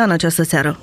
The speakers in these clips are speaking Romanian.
discuta în această seară.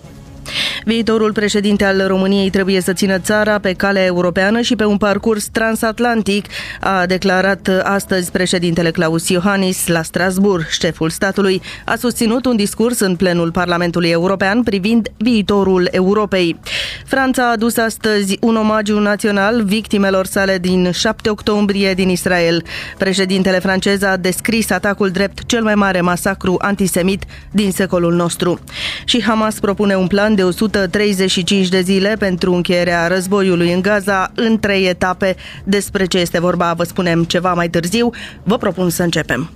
Viitorul președinte al României trebuie să țină țara pe calea europeană și pe un parcurs transatlantic, a declarat astăzi președintele Claus Iohannis la Strasbourg. Șeful statului a susținut un discurs în plenul Parlamentului European privind viitorul Europei. Franța a adus astăzi un omagiu național victimelor sale din 7 octombrie din Israel. Președintele francez a descris atacul drept cel mai mare masacru antisemit din secolul nostru. Și Hamas propune un plan de 135 de zile pentru încheierea războiului în Gaza în trei etape. Despre ce este vorba vă spunem ceva mai târziu. Vă propun să începem.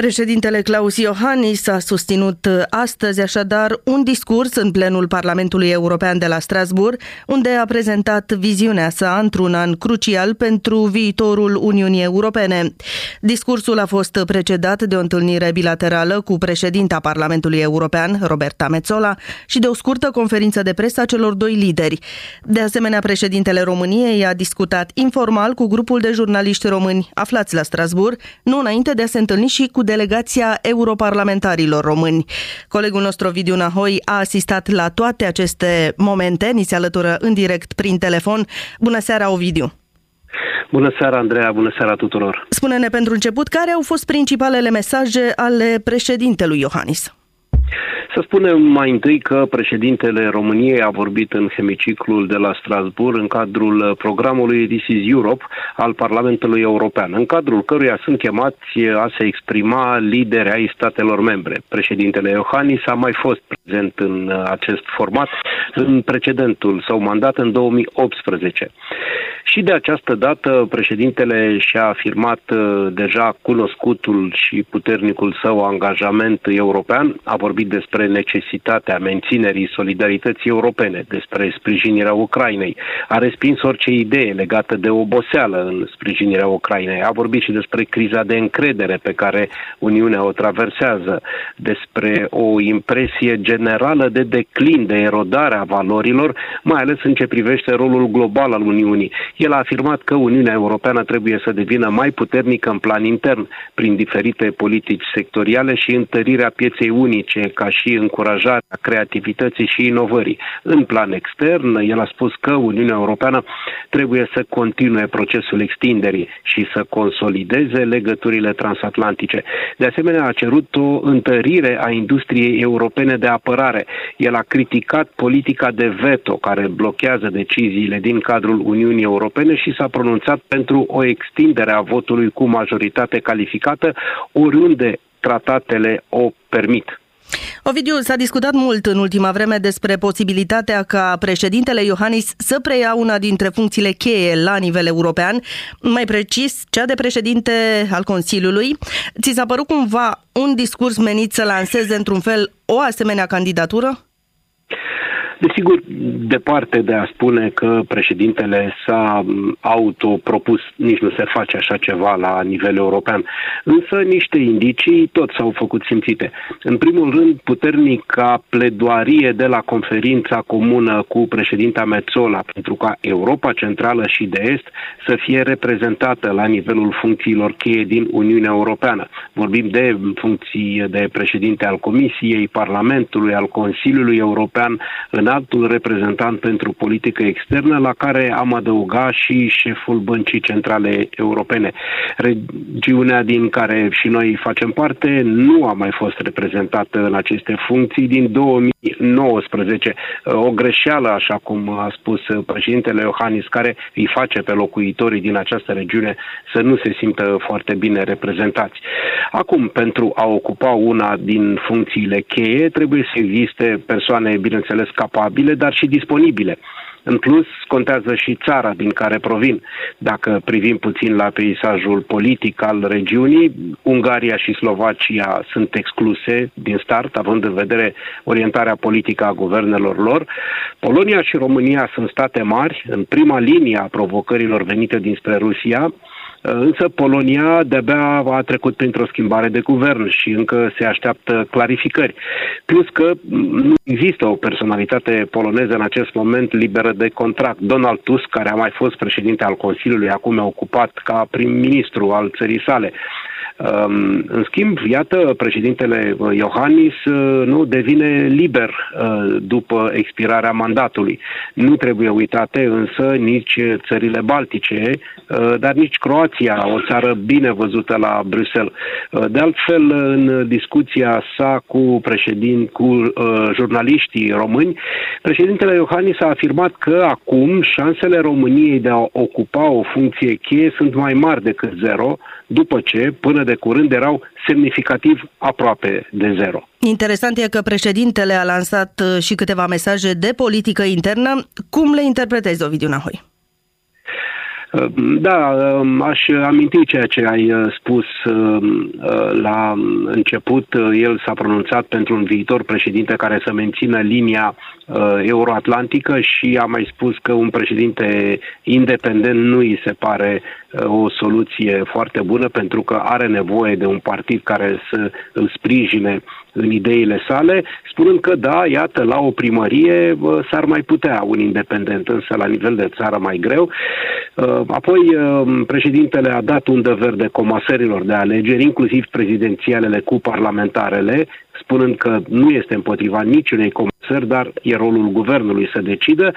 Președintele Claus Iohannis a susținut astăzi așadar un discurs în plenul Parlamentului European de la Strasbourg, unde a prezentat viziunea sa într-un an crucial pentru viitorul Uniunii Europene. Discursul a fost precedat de o întâlnire bilaterală cu președinta Parlamentului European, Roberta Metzola, și de o scurtă conferință de presă a celor doi lideri. De asemenea, președintele României a discutat informal cu grupul de jurnaliști români aflați la Strasbourg, nu înainte de a se întâlni și cu delegația europarlamentarilor români. Colegul nostru Ovidiu Nahoi a asistat la toate aceste momente, ni se alătură în direct prin telefon. Bună seara, Ovidiu! Bună seara, Andreea, bună seara tuturor! Spune-ne pentru început care au fost principalele mesaje ale președintelui Iohannis. Să spunem mai întâi că președintele României a vorbit în hemiciclul de la Strasbourg în cadrul programului This is Europe al Parlamentului European, în cadrul căruia sunt chemați a se exprima lideri ai statelor membre. Președintele Iohannis a mai fost prezent în acest format în precedentul său mandat în 2018. Și de această dată președintele și-a afirmat uh, deja cunoscutul și puternicul său angajament european, a vorbit despre necesitatea menținerii solidarității europene, despre sprijinirea Ucrainei, a respins orice idee legată de oboseală în sprijinirea Ucrainei, a vorbit și despre criza de încredere pe care Uniunea o traversează, despre o impresie generală de declin, de erodare a valorilor, mai ales în ce privește rolul global al Uniunii. El a afirmat că Uniunea Europeană trebuie să devină mai puternică în plan intern, prin diferite politici sectoriale și întărirea pieței unice, ca și încurajarea creativității și inovării. În plan extern, el a spus că Uniunea Europeană trebuie să continue procesul extinderii și să consolideze legăturile transatlantice. De asemenea, a cerut o întărire a industriei europene de apărare. El a criticat politica de veto care blochează deciziile din cadrul Uniunii Europene și s-a pronunțat pentru o extindere a votului cu majoritate calificată oriunde tratatele o permit. Ovidiu, s-a discutat mult în ultima vreme despre posibilitatea ca președintele Iohannis să preia una dintre funcțiile cheie la nivel european, mai precis cea de președinte al Consiliului. Ți s-a părut cumva un discurs menit să lanseze într-un fel o asemenea candidatură? Desigur, departe de a spune că președintele s-a autopropus, nici nu se face așa ceva la nivel european, însă niște indicii tot s-au făcut simțite. În primul rând, puternica pledoarie de la conferința comună cu președinta Metzola pentru ca Europa Centrală și de Est să fie reprezentată la nivelul funcțiilor cheie din Uniunea Europeană. Vorbim de funcții de președinte al Comisiei, Parlamentului, al Consiliului European, în înaltul reprezentant pentru politică externă, la care am adăugat și șeful Băncii Centrale Europene. Regiunea din care și noi facem parte nu a mai fost reprezentată în aceste funcții din 2019. O greșeală, așa cum a spus președintele Iohannis, care îi face pe locuitorii din această regiune să nu se simtă foarte bine reprezentați. Acum, pentru a ocupa una din funcțiile cheie, trebuie să existe persoane, bineînțeles, capabile capabile, dar și disponibile. În plus, contează și țara din care provin. Dacă privim puțin la peisajul politic al regiunii, Ungaria și Slovacia sunt excluse din start, având în vedere orientarea politică a guvernelor lor. Polonia și România sunt state mari, în prima linie a provocărilor venite dinspre Rusia, Însă Polonia de-abia a trecut printr-o schimbare de guvern și încă se așteaptă clarificări. Plus că nu există o personalitate poloneză în acest moment liberă de contract. Donald Tusk, care a mai fost președinte al Consiliului, acum e ocupat ca prim-ministru al țării sale. Um, în schimb, iată, președintele Iohannis nu devine liber după expirarea mandatului. Nu trebuie uitate însă nici țările baltice, dar nici Croația, o țară bine văzută la Bruxelles. De altfel, în discuția sa cu președin, cu uh, jurnaliștii români, președintele Iohannis a afirmat că acum șansele României de a ocupa o funcție cheie sunt mai mari decât zero, după ce, până de curând, erau semnificativ aproape de zero. Interesant e că președintele a lansat uh, și câteva mesaje de politică internă. Cum le interpretezi, Ovidiu Nahoi? Da, um, aș aminti ceea ce ai uh, spus um, uh, la început. El s-a pronunțat pentru un viitor președinte care să mențină linia uh, euroatlantică și a mai spus că un președinte independent nu îi se pare o soluție foarte bună pentru că are nevoie de un partid care să îl sprijine în ideile sale, spunând că da, iată, la o primărie s-ar mai putea un independent, însă la nivel de țară mai greu. Uh, apoi, uh, președintele a dat undă verde comasărilor de alegeri, inclusiv prezidențialele cu parlamentarele, spunând că nu este împotriva niciunei comisări, dar e rolul guvernului să decidă.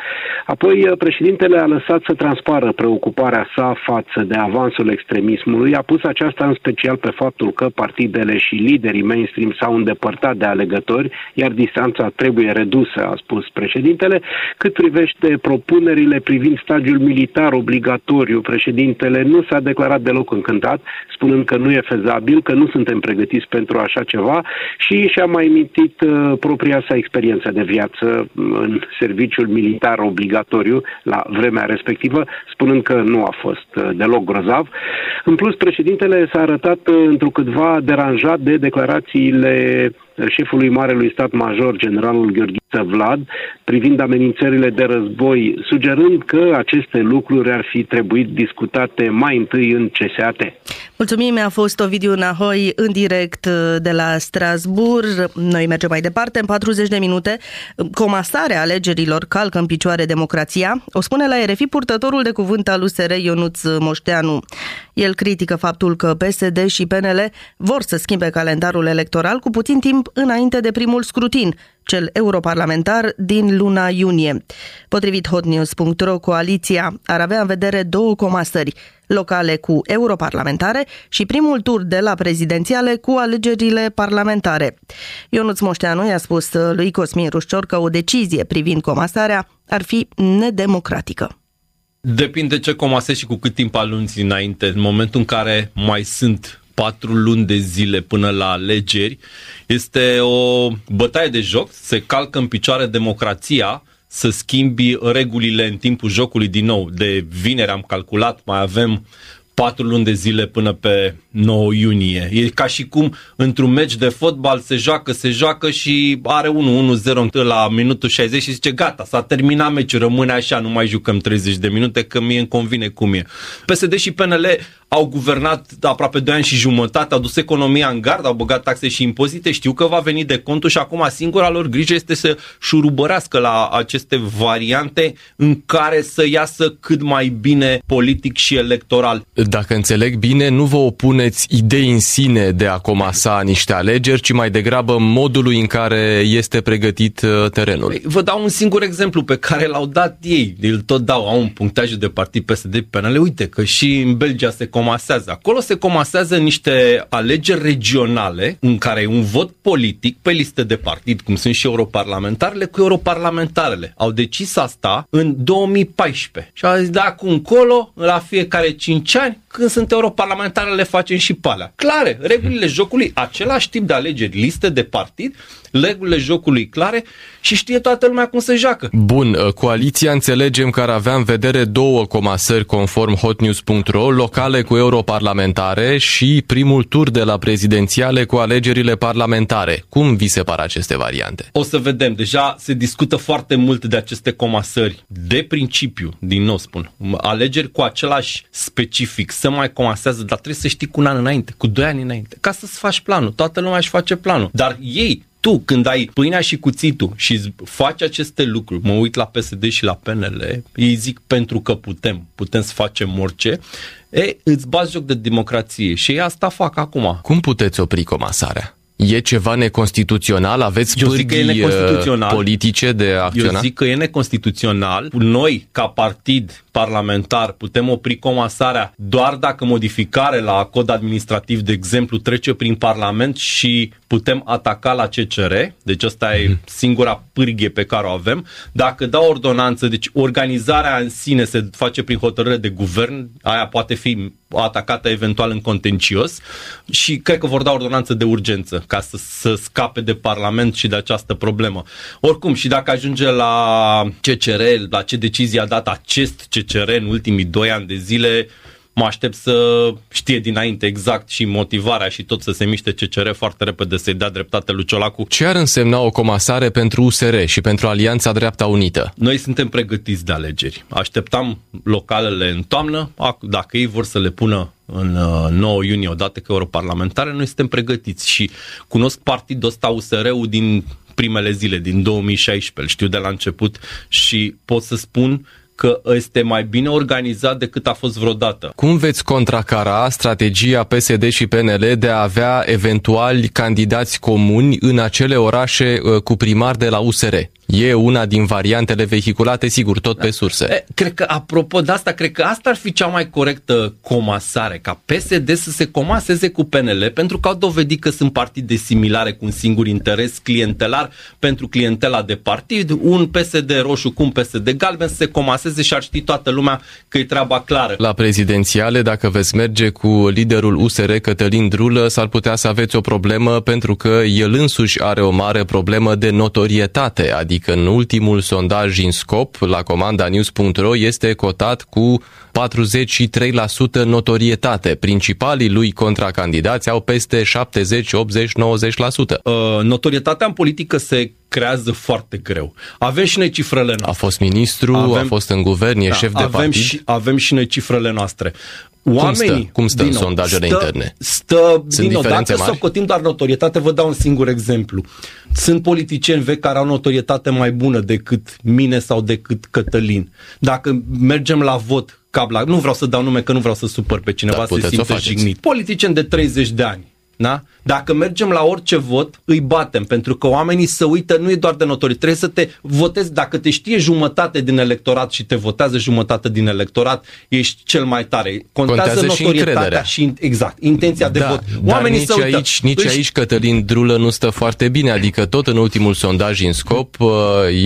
Apoi uh, președintele a lăsat să transpară preocuparea sa față de avansul extremismului, a pus aceasta în special pe faptul că partidele și liderii mainstream s-au îndepărtat de alegători, iar distanța trebuie redusă, a spus președintele. Cât privește propunerile privind stagiul militar obligatoriu, președintele nu s-a declarat deloc încântat, spunând că nu e fezabil, că nu suntem pregătiți pentru așa ceva și și a mai mintit uh, propria sa experiență de viață în serviciul militar obligatoriu la vremea respectivă, spunând că nu a fost uh, deloc grozav. În plus, președintele s-a arătat uh, întrucâtva deranjat de declarațiile șefului Marelui Stat Major, generalul Gheorghiță Vlad, privind amenințările de război, sugerând că aceste lucruri ar fi trebuit discutate mai întâi în CSAT. Mulțumim, a fost Ovidiu Nahoi în direct uh, de la Strasbourg. Noi mergem mai departe în 40 de minute. Comasarea alegerilor calcă în picioare democrația, o spune la RFI purtătorul de cuvânt al USR Ionuț Moșteanu. El critică faptul că PSD și PNL vor să schimbe calendarul electoral cu puțin timp înainte de primul scrutin, cel europarlamentar din luna iunie. Potrivit hotnews.ro, coaliția ar avea în vedere două comasări, locale cu europarlamentare și primul tur de la prezidențiale cu alegerile parlamentare. Ionuț Moșteanu i-a spus lui Cosmin Rușcior că o decizie privind comasarea ar fi nedemocratică. Depinde ce comasezi și cu cât timp alunți înainte. În momentul în care mai sunt patru luni de zile până la alegeri, este o bătaie de joc, se calcă în picioare democrația, să schimbi regulile în timpul jocului din nou. De vineri am calculat, mai avem patru luni de zile până pe 9 iunie. E ca și cum într-un meci de fotbal se joacă, se joacă și are 1-1-0 la minutul 60 și zice gata, s-a terminat meciul, rămâne așa, nu mai jucăm 30 de minute, că mie îmi convine cum e. PSD și PNL au guvernat aproape 2 ani și jumătate, au dus economia în gard, au băgat taxe și impozite, știu că va veni de contul și acum singura lor grijă este să șurubărească la aceste variante în care să iasă cât mai bine politic și electoral. Dacă înțeleg bine, nu vă opuneți idei în sine de a comasa niște alegeri, ci mai degrabă modului în care este pregătit uh, terenul. Păi, vă dau un singur exemplu pe care l-au dat ei. Îl tot dau, au un punctaj de partid PSD penale. Uite că și în Belgia se comasează. Acolo se comasează niște alegeri regionale în care e un vot politic pe listă de partid, cum sunt și europarlamentarele, cu europarlamentarele. Au decis asta în 2014. Și au zis, de acum încolo, la fiecare 5 ani, Bye. Când sunt europarlamentare, le facem și pe alea. Clare, regulile jocului, același tip de alegeri, liste de partid, regulile jocului clare și știe toată lumea cum se joacă. Bun, uh, coaliția înțelegem că ar avea în vedere două comasări conform hotnews.ro, locale cu europarlamentare și primul tur de la prezidențiale cu alegerile parlamentare. Cum vi se par aceste variante? O să vedem. Deja se discută foarte mult de aceste comasări. De principiu, din nou spun, alegeri cu același specific, să mai comasează, dar trebuie să știi cu un an înainte, cu doi ani înainte, ca să-ți faci planul. Toată lumea își face planul. Dar ei tu, când ai pâinea și cuțitul și faci aceste lucruri, mă uit la PSD și la PNL, ei zic pentru că putem, putem să facem orice, e, îți bați joc de democrație și ei asta fac acum. Cum puteți opri comasarea? E ceva neconstituțional? Aveți Eu zic că e pârghii, neconstituțional. uh, politice de a acționa? Eu zic că e neconstituțional. Noi, ca partid parlamentar, putem opri comasarea doar dacă modificare la cod administrativ, de exemplu, trece prin Parlament și putem ataca la CCR. Deci asta e singura pârghie pe care o avem. Dacă dau ordonanță, deci organizarea în sine se face prin hotărâre de guvern, aia poate fi atacată eventual în contencios și cred că vor da ordonanță de urgență ca să, să scape de Parlament și de această problemă. Oricum, și dacă ajunge la CCR, la ce decizie a dat acest CCR în ultimii doi ani de zile, mă aștept să știe dinainte exact și motivarea și tot să se miște CCR foarte repede să-i dea dreptate lui Ciolacu. Ce ar însemna o comasare pentru USR și pentru Alianța Dreapta Unită? Noi suntem pregătiți de alegeri. Așteptam localele în toamnă. Ac- Dacă ei vor să le pună în uh, 9 iunie, odată că europarlamentare, noi suntem pregătiți și cunosc partidul ăsta USR-ul din primele zile, din 2016, îl știu de la început și pot să spun că este mai bine organizat decât a fost vreodată. Cum veți contracara strategia PSD și PNL de a avea eventuali candidați comuni în acele orașe uh, cu primar de la USR? E una din variantele vehiculate, sigur, tot pe surse. E, cred că, apropo de asta, cred că asta ar fi cea mai corectă comasare, ca PSD să se comaseze cu PNL, pentru că au dovedit că sunt partide similare cu un singur interes clientelar pentru clientela de partid, un PSD roșu cu un PSD galben să se comaseze și ar ști toată lumea că e treaba clară. La prezidențiale, dacă veți merge cu liderul USR Cătălin Drulă, s-ar putea să aveți o problemă pentru că el însuși are o mare problemă de notorietate, adică în ultimul sondaj în scop la comanda news.ro este cotat cu 43% notorietate. Principalii lui contracandidați au peste 70, 80, 90%. Uh, notorietatea în politică se creează foarte greu. Avem și noi cifrele noastre. A fost ministru, avem, a fost în guvern, e da, șef de avem partid. Și, avem și noi cifrele noastre. Oamenii, cum stă, cum stă în sondajele stă, interne? Stă, Sunt din diferențe dacă mari? să cotim doar notorietate, vă dau un singur exemplu. Sunt politicieni vechi care au notorietate mai bună decât mine sau decât Cătălin. Dacă mergem la vot, cap la, nu vreau să dau nume că nu vreau să supăr pe cineva Da, să se puteți să o simte faceți. jignit. Politicieni de 30 de ani. Da? Dacă mergem la orice vot, îi batem, pentru că oamenii să uită, nu e doar de notoriu. Trebuie să te votezi, dacă te știe jumătate din electorat și te votează jumătate din electorat, ești cel mai tare. Contează, Contează și notorietatea încrederea. și, exact, intenția de da, vot. Dar Oamenii nici să uită. aici, nici Își- aici Cătălin Drulă nu stă foarte bine, adică tot în ultimul sondaj în scop uh,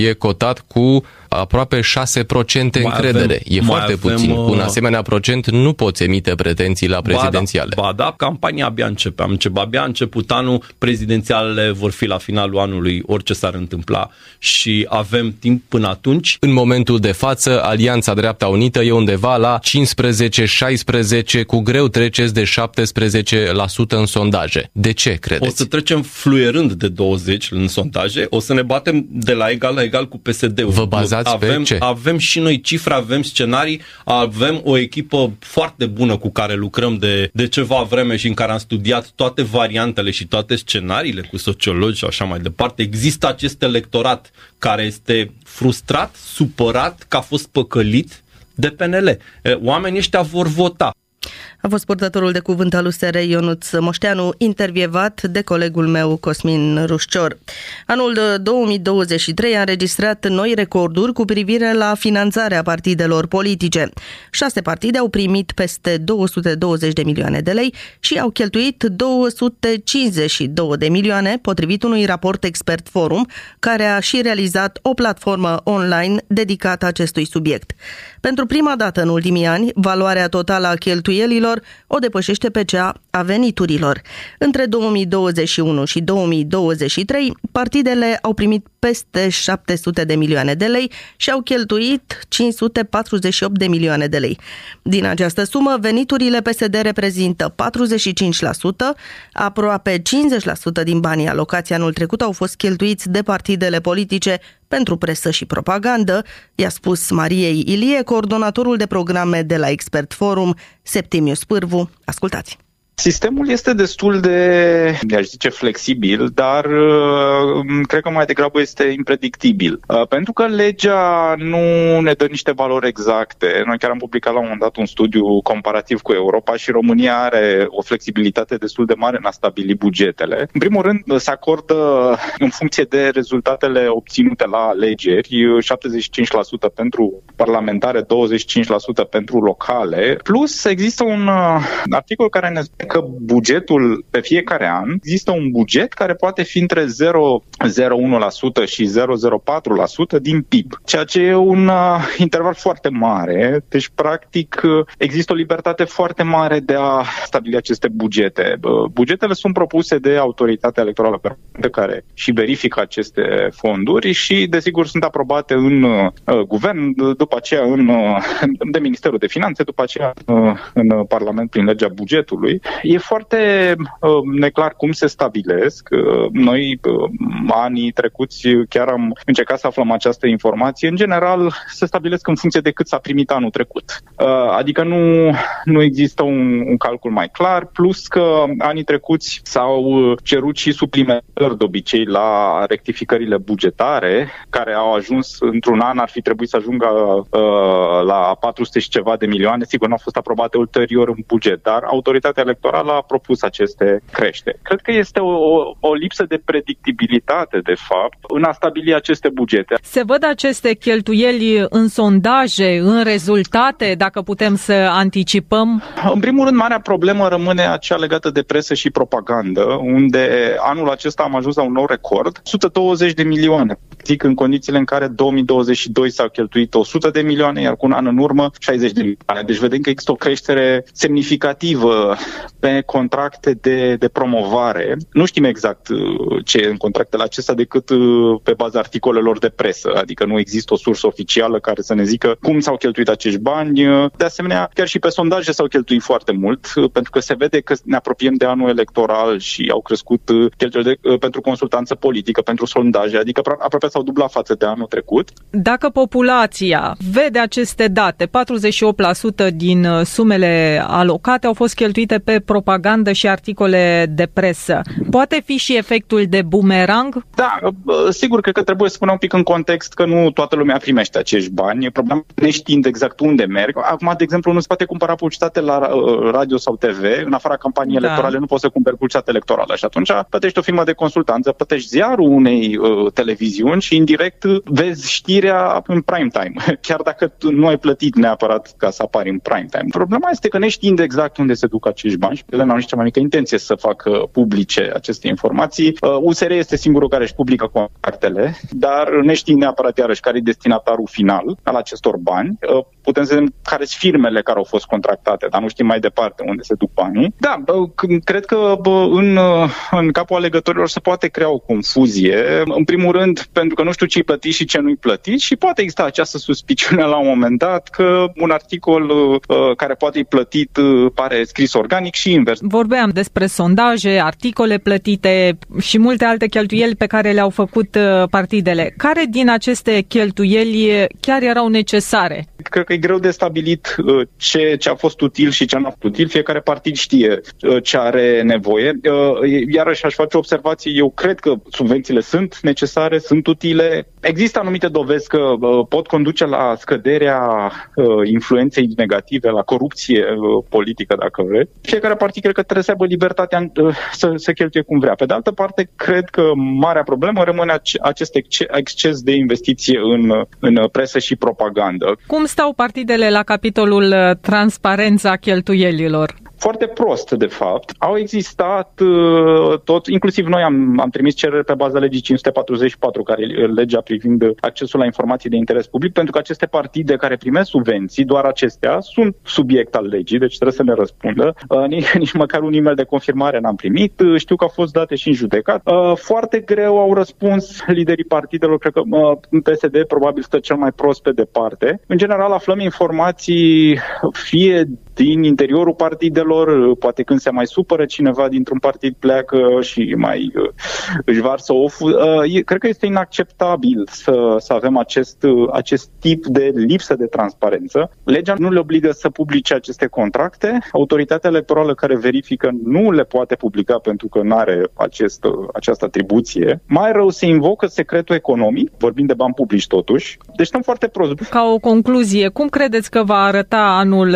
e cotat cu aproape 6% Mai încredere. avem- e mai foarte avem, puțin. Cu un uh, asemenea procent nu poți emite pretenții la prezidențiale. Ba da, ba da, campania abia începe. Am început, abia a început anul, prezidențialele vor fi la finalul anului, orice s-ar întâmpla și avem timp până atunci. În momentul de față, Alianța Dreapta Unită e undeva la 15-16, cu greu treceți de 17% în sondaje. De ce O credeți? să trecem fluierând de 20 în sondaje, o să ne batem de la egal la egal cu PSD-ul. Vă bazați pe avem, ce? Avem și noi cifre, avem scenarii, avem o echipă foarte bună cu care lucrăm de, de ceva vreme și în care am studiat toate variantele și toate scenariile cu sociologi și așa mai departe. Există acest electorat care este frustrat, supărat că a fost păcălit de PNL. E, Oamenii ăștia vor vota. A fost purtătorul de cuvânt al USR Ionuț Moșteanu, intervievat de colegul meu Cosmin Rușcior. Anul de 2023 a înregistrat noi recorduri cu privire la finanțarea partidelor politice. Șase partide au primit peste 220 de milioane de lei și au cheltuit 252 de milioane, potrivit unui raport expert forum, care a și realizat o platformă online dedicată acestui subiect. Pentru prima dată în ultimii ani, valoarea totală a cheltuielilor o depășește pe cea a veniturilor. Între 2021 și 2023, partidele au primit peste 700 de milioane de lei și au cheltuit 548 de milioane de lei. Din această sumă, veniturile PSD reprezintă 45%, aproape 50% din banii alocați anul trecut au fost cheltuiți de partidele politice pentru presă și propagandă, i-a spus Mariei Ilie, coordonatorul de programe de la Expert Forum, Septimiu Spârvu. Ascultați! Sistemul este destul de, aș zice, flexibil, dar uh, cred că mai degrabă este impredictibil. Uh, pentru că legea nu ne dă niște valori exacte. Noi chiar am publicat la un moment dat un studiu comparativ cu Europa și România are o flexibilitate destul de mare în a stabili bugetele. În primul rând, se acordă în funcție de rezultatele obținute la alegeri, 75% pentru parlamentare, 25% pentru locale, plus există un uh, articol care ne spune că bugetul pe fiecare an, există un buget care poate fi între 0,01% și 0,04% din PIB, ceea ce e un uh, interval foarte mare, deci practic uh, există o libertate foarte mare de a stabili aceste bugete. Uh, bugetele sunt propuse de autoritatea electorală pe care și verifică aceste fonduri și desigur sunt aprobate în uh, guvern, după aceea în, uh, de Ministerul de Finanțe, după aceea uh, în Parlament prin legea bugetului. E foarte uh, neclar cum se stabilesc. Uh, noi, uh, anii trecuți, chiar am încercat să aflăm această informație. În general, se stabilesc în funcție de cât s-a primit anul trecut. Adică nu, nu există un, un calcul mai clar, plus că anii trecuți s-au cerut și suplimentări de obicei la rectificările bugetare, care au ajuns într-un an, ar fi trebuit să ajungă uh, la 400 și ceva de milioane. Sigur, nu au fost aprobate ulterior în buget, dar autoritatea electorală a propus aceste creșteri. Cred că este o, o lipsă de predictibilitate, de fapt, în a stabili aceste bugete. Se văd aceste cheltuieli în sondaje, în rezultate, dacă putem să anticipăm? În primul rând, marea problemă rămâne acea legată de presă și propagandă, unde anul acesta am ajuns la un nou record, 120 de milioane zic, în condițiile în care 2022 s-au cheltuit 100 de milioane, iar cu un an în urmă 60 de milioane. Deci vedem că există o creștere semnificativă pe contracte de, de promovare. Nu știm exact uh, ce e în contractele acestea decât uh, pe baza articolelor de presă, adică nu există o sursă oficială care să ne zică cum s-au cheltuit acești bani. De asemenea, chiar și pe sondaje s-au cheltuit foarte mult, uh, pentru că se vede că ne apropiem de anul electoral și au crescut cheltuielile pentru consultanță politică, pentru sondaje, adică aproape s-au dublat față de anul trecut. Dacă populația vede aceste date, 48% din uh, sumele alocate au fost cheltuite pe propagandă și articole de presă. Poate fi și efectul de bumerang? Da, uh, sigur, cred că trebuie să spunem un pic în context că nu toată lumea primește acești bani. Problema neștiind exact unde merg. Acum, de exemplu, nu se poate cumpăra publicitate la uh, radio sau TV. În afara campaniei da. electorale nu poți să cumperi publicitate electorală și atunci plătești o firmă de consultanță, plătești ziarul unei uh, televiziuni și indirect vezi știrea în prime time, chiar dacă tu nu ai plătit neapărat ca să apari în prime time. Problema este că neștiind exact unde se duc acești bani și ele n-au nici cea mai mică intenție să facă publice aceste informații, USR uh, este singurul care își publică contractele, dar neștiind neapărat iarăși care e destinatarul final al acestor bani, uh, putem să vedem care sunt firmele care au fost contractate, dar nu știm mai departe unde se duc banii. Da, cred că în, în capul alegătorilor se poate crea o confuzie. În primul rând, pentru că nu știu ce-i plătit și ce nu-i plătit și poate exista această suspiciune la un moment dat că un articol uh, care poate fi plătit uh, pare scris organic și invers. Vorbeam despre sondaje, articole plătite și multe alte cheltuieli pe care le-au făcut uh, partidele. Care din aceste cheltuieli chiar erau necesare? Cred că e greu de stabilit uh, ce, ce a fost util și ce nu a fost util. Fiecare partid știe uh, ce are nevoie. Uh, iarăși aș face o observație. Eu cred că subvențiile sunt necesare, sunt utile. Există anumite dovezi că pot conduce la scăderea influenței negative, la corupție politică, dacă vreți. Fiecare partid cred că trebuie să aibă libertatea să se cheltuie cum vrea. Pe de altă parte, cred că marea problemă rămâne acest exces de investiție în, în presă și propagandă. Cum stau partidele la capitolul uh, transparența cheltuielilor? Foarte prost, de fapt. Au existat uh, tot, inclusiv noi am, am trimis cereri pe baza legii 544, care e legea privind accesul la informații de interes public, pentru că aceste partide care primesc subvenții, doar acestea, sunt subiect al legii, deci trebuie să ne răspundă. Uh, nici, nici măcar un e-mail de confirmare n-am primit. Uh, știu că au fost date și în judecat. Foarte greu au răspuns liderii partidelor, cred că în PSD probabil stă cel mai prost pe departe. În general aflăm informații fie din interiorul partidelor, poate când se mai supără cineva dintr-un partid pleacă și mai își varsă oful. Cred că este inacceptabil să, să avem acest, acest tip de lipsă de transparență. Legea nu le obligă să publice aceste contracte. Autoritatea electorală care verifică nu le poate publica pentru că nu are acest, această atribuție. Mai rău se invocă secretul economic, vorbim de bani publici totuși. Deci stăm foarte prost. Ca o concluzie, cum credeți că va arăta anul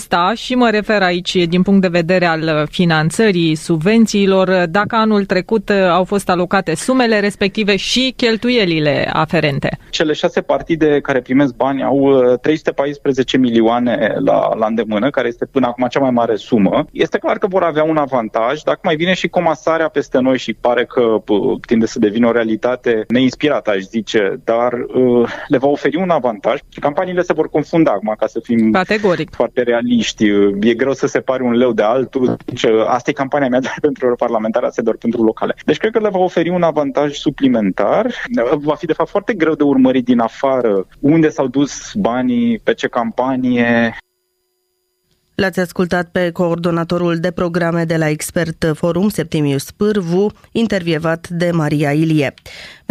acesta și mă refer aici din punct de vedere al finanțării subvențiilor, dacă anul trecut au fost alocate sumele respective și cheltuielile aferente? Cele șase partide care primesc bani au 314 milioane la, la îndemână, care este până acum cea mai mare sumă. Este clar că vor avea un avantaj. Dacă mai vine și comasarea peste noi și pare că tinde să devină o realitate neinspirată, aș zice, dar uh, le va oferi un avantaj. Campaniile se vor confunda acum, ca să fim Categoric. foarte realiști. E greu să separi un leu de altul. Deci, asta e campania mea doar pentru europarlamentare, asta e doar pentru locale. Deci cred că le va oferi un avantaj suplimentar. Va fi de fapt foarte greu de urmărit din afară unde s-au dus banii, pe ce campanie, L-ați ascultat pe coordonatorul de programe de la Expert Forum, Septimius Pârvu, intervievat de Maria Ilie.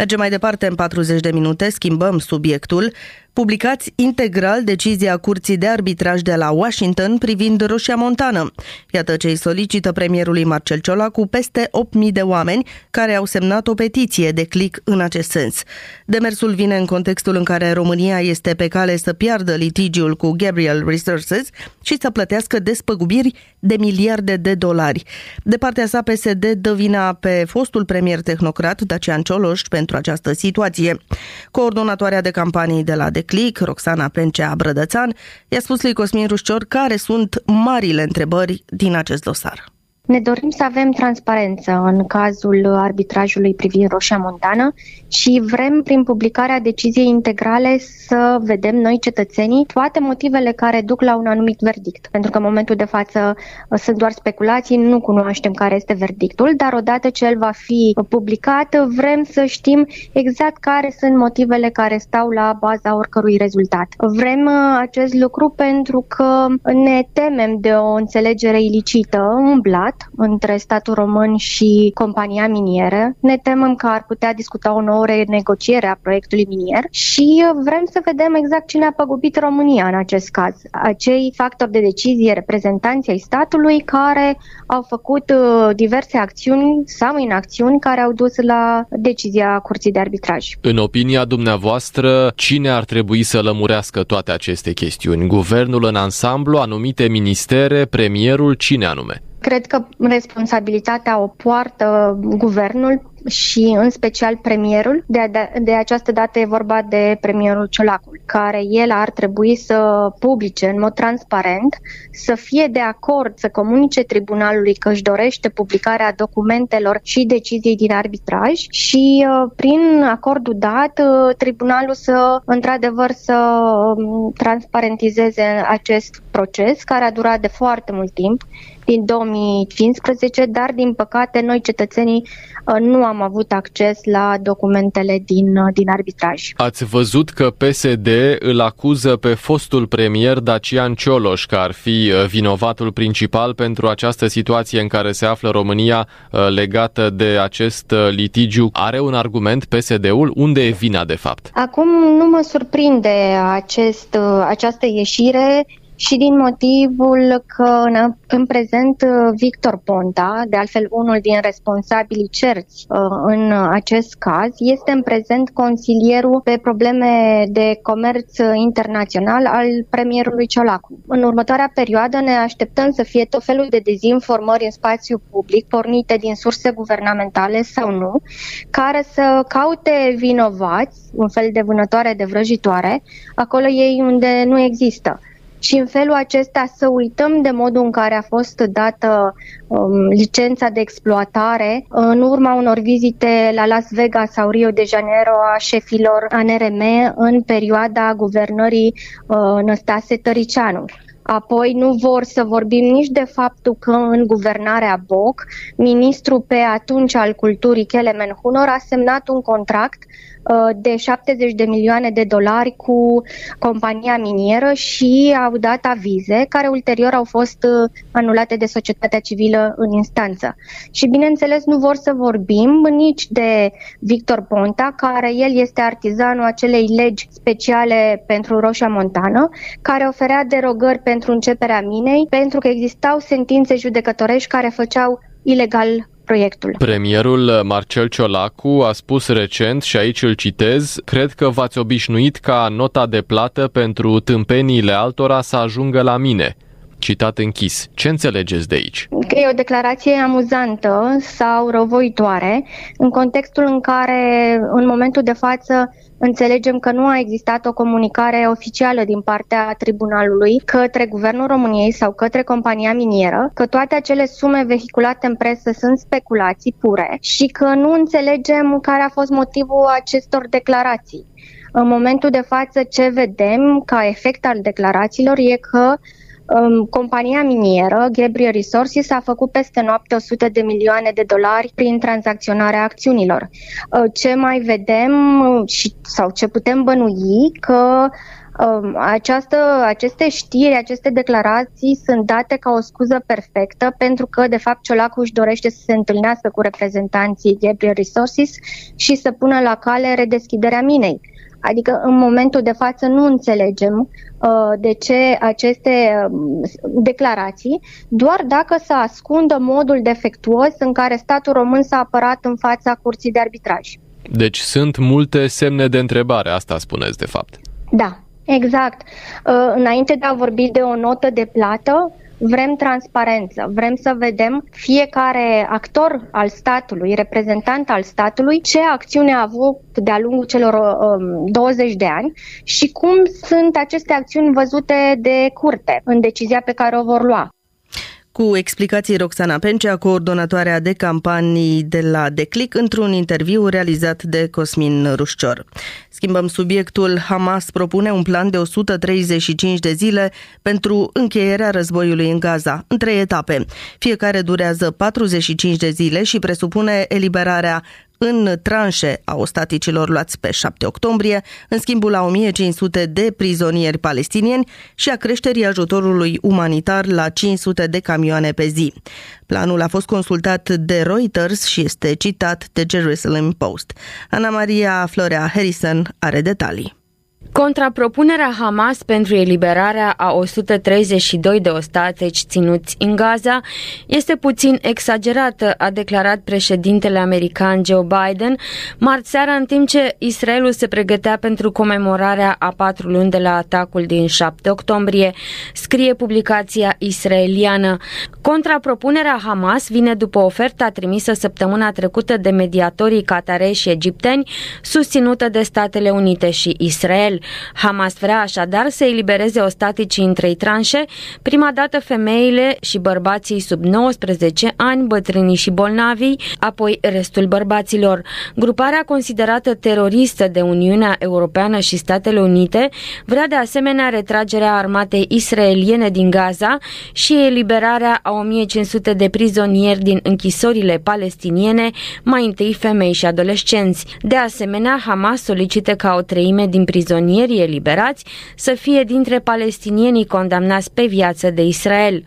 Mergem mai departe în 40 de minute, schimbăm subiectul. Publicați integral decizia Curții de Arbitraj de la Washington privind Roșia Montană. Iată ce îi solicită premierului Marcel Ciola cu peste 8.000 de oameni care au semnat o petiție de click în acest sens. Demersul vine în contextul în care România este pe cale să piardă litigiul cu Gabriel Resources și să plătească despăgubiri de miliarde de dolari. De partea sa, PSD dă vina pe fostul premier tehnocrat Dacian Cioloș pentru această situație. Coordonatoarea de campanii de la Declic, Roxana Pencea Brădățan, i-a spus lui Cosmin Rușcior care sunt marile întrebări din acest dosar. Ne dorim să avem transparență în cazul arbitrajului privind Roșia Montană și vrem prin publicarea deciziei integrale să vedem noi cetățenii toate motivele care duc la un anumit verdict. Pentru că în momentul de față uh, sunt doar speculații, nu cunoaștem care este verdictul, dar odată ce el va fi publicat, vrem să știm exact care sunt motivele care stau la baza oricărui rezultat. Vrem uh, acest lucru pentru că ne temem de o înțelegere ilicită, un blat, între statul român și compania minieră. Ne temem că ar putea discuta o nouă renegociere a proiectului minier și vrem să vedem exact cine a păgubit România în acest caz. Acei factori de decizie, reprezentanții ai statului care au făcut uh, diverse acțiuni sau inacțiuni care au dus la decizia Curții de Arbitraj. În opinia dumneavoastră, cine ar trebui să lămurească toate aceste chestiuni? Guvernul în ansamblu, anumite ministere, premierul, cine anume? Cred că responsabilitatea o poartă guvernul și în special premierul. De, de, de această dată e vorba de premierul Ciolacul, care el ar trebui să publice în mod transparent, să fie de acord să comunice tribunalului că își dorește publicarea documentelor și deciziei din arbitraj și uh, prin acordul dat uh, tribunalul să într-adevăr să um, transparentizeze acest proces care a durat de foarte mult timp din 2015, dar din păcate noi cetățenii uh, nu am avut acces la documentele din, uh, din arbitraj. Ați văzut că PSD îl acuză pe fostul premier Dacian Cioloș că ar fi uh, vinovatul principal pentru această situație în care se află România legată de acest litigiu. Are un argument PSD-ul? Unde e vina de fapt? Acum nu mă surprinde acest, această ieșire și din motivul că în, în prezent uh, Victor Ponta, de altfel unul din responsabilii cerți uh, în acest caz, este în prezent consilierul pe probleme de comerț internațional al premierului Ciolacu. În următoarea perioadă ne așteptăm să fie tot felul de dezinformări în spațiu public, pornite din surse guvernamentale sau nu, care să caute vinovați, un fel de vânătoare de vrăjitoare, acolo ei unde nu există și în felul acesta să uităm de modul în care a fost dată um, licența de exploatare în urma unor vizite la Las Vegas sau Rio de Janeiro a șefilor ANRM în perioada guvernării uh, Năstase Tăricianu. Apoi nu vor să vorbim nici de faptul că în guvernarea Boc, ministrul pe atunci al culturii Kelemen Hunor a semnat un contract uh, de 70 de milioane de dolari cu compania minieră și au dat avize care ulterior au fost uh, anulate de societatea civilă în instanță. Și bineînțeles nu vor să vorbim nici de Victor Ponta, care el este artizanul acelei legi speciale pentru Roșia Montană, care oferea derogări pentru începerea minei, pentru că existau sentințe judecătorești care făceau ilegal proiectul. Premierul Marcel Ciolacu a spus recent, și aici îl citez, cred că v-ați obișnuit ca nota de plată pentru tâmpeniile altora să ajungă la mine. Citat închis. Ce înțelegeți de aici? Că e o declarație amuzantă sau răvoitoare în contextul în care în momentul de față Înțelegem că nu a existat o comunicare oficială din partea tribunalului către Guvernul României sau către compania minieră, că toate acele sume vehiculate în presă sunt speculații pure și că nu înțelegem care a fost motivul acestor declarații. În momentul de față ce vedem ca efect al declarațiilor e că compania minieră, Gabriel Resources, a făcut peste noapte 100 de milioane de dolari prin tranzacționarea acțiunilor. Uh, ce mai vedem uh, și, sau ce putem bănui că um, această, aceste știri, aceste declarații sunt date ca o scuză perfectă pentru că, de fapt, Ciolacu își dorește să se întâlnească cu reprezentanții Gabriel Resources și să pună la cale redeschiderea minei. Adică în momentul de față nu înțelegem uh, de ce aceste uh, declarații, doar dacă să ascundă modul defectuos în care statul român s-a apărat în fața curții de arbitraj. Deci sunt multe semne de întrebare, asta spuneți de fapt. Da, exact. Uh, înainte de a vorbi de o notă de plată, Vrem transparență, vrem să vedem fiecare actor al statului, reprezentant al statului, ce acțiune a avut de-a lungul celor um, 20 de ani și cum sunt aceste acțiuni văzute de curte în decizia pe care o vor lua. Cu explicații Roxana Pencea, coordonatoarea de campanii de la Declic, într-un interviu realizat de Cosmin Rușcior. Schimbăm subiectul. Hamas propune un plan de 135 de zile pentru încheierea războiului în Gaza, în trei etape. Fiecare durează 45 de zile și presupune eliberarea în tranșe a ostaticilor luați pe 7 octombrie, în schimbul la 1500 de prizonieri palestinieni și a creșterii ajutorului umanitar la 500 de camioane pe zi. Planul a fost consultat de Reuters și este citat de Jerusalem Post. Ana Maria Florea Harrison are detalii. Contrapropunerea Hamas pentru eliberarea a 132 de ostateci ținuți în Gaza este puțin exagerată, a declarat președintele american Joe Biden marți seara în timp ce Israelul se pregătea pentru comemorarea a patru luni de la atacul din 7 octombrie, scrie publicația israeliană. Contrapropunerea Hamas vine după oferta trimisă săptămâna trecută de mediatorii catareși și egipteni, susținută de Statele Unite și Israel. Hamas vrea așadar să elibereze ostaticii în trei tranșe, prima dată femeile și bărbații sub 19 ani, bătrânii și bolnavii, apoi restul bărbaților. Gruparea considerată teroristă de Uniunea Europeană și Statele Unite vrea de asemenea retragerea armatei israeliene din Gaza și eliberarea a 1500 de prizonieri din închisorile palestiniene, mai întâi femei și adolescenți. De asemenea, Hamas solicită ca o treime din prizonieri prizonierii eliberați să fie dintre palestinienii condamnați pe viață de Israel.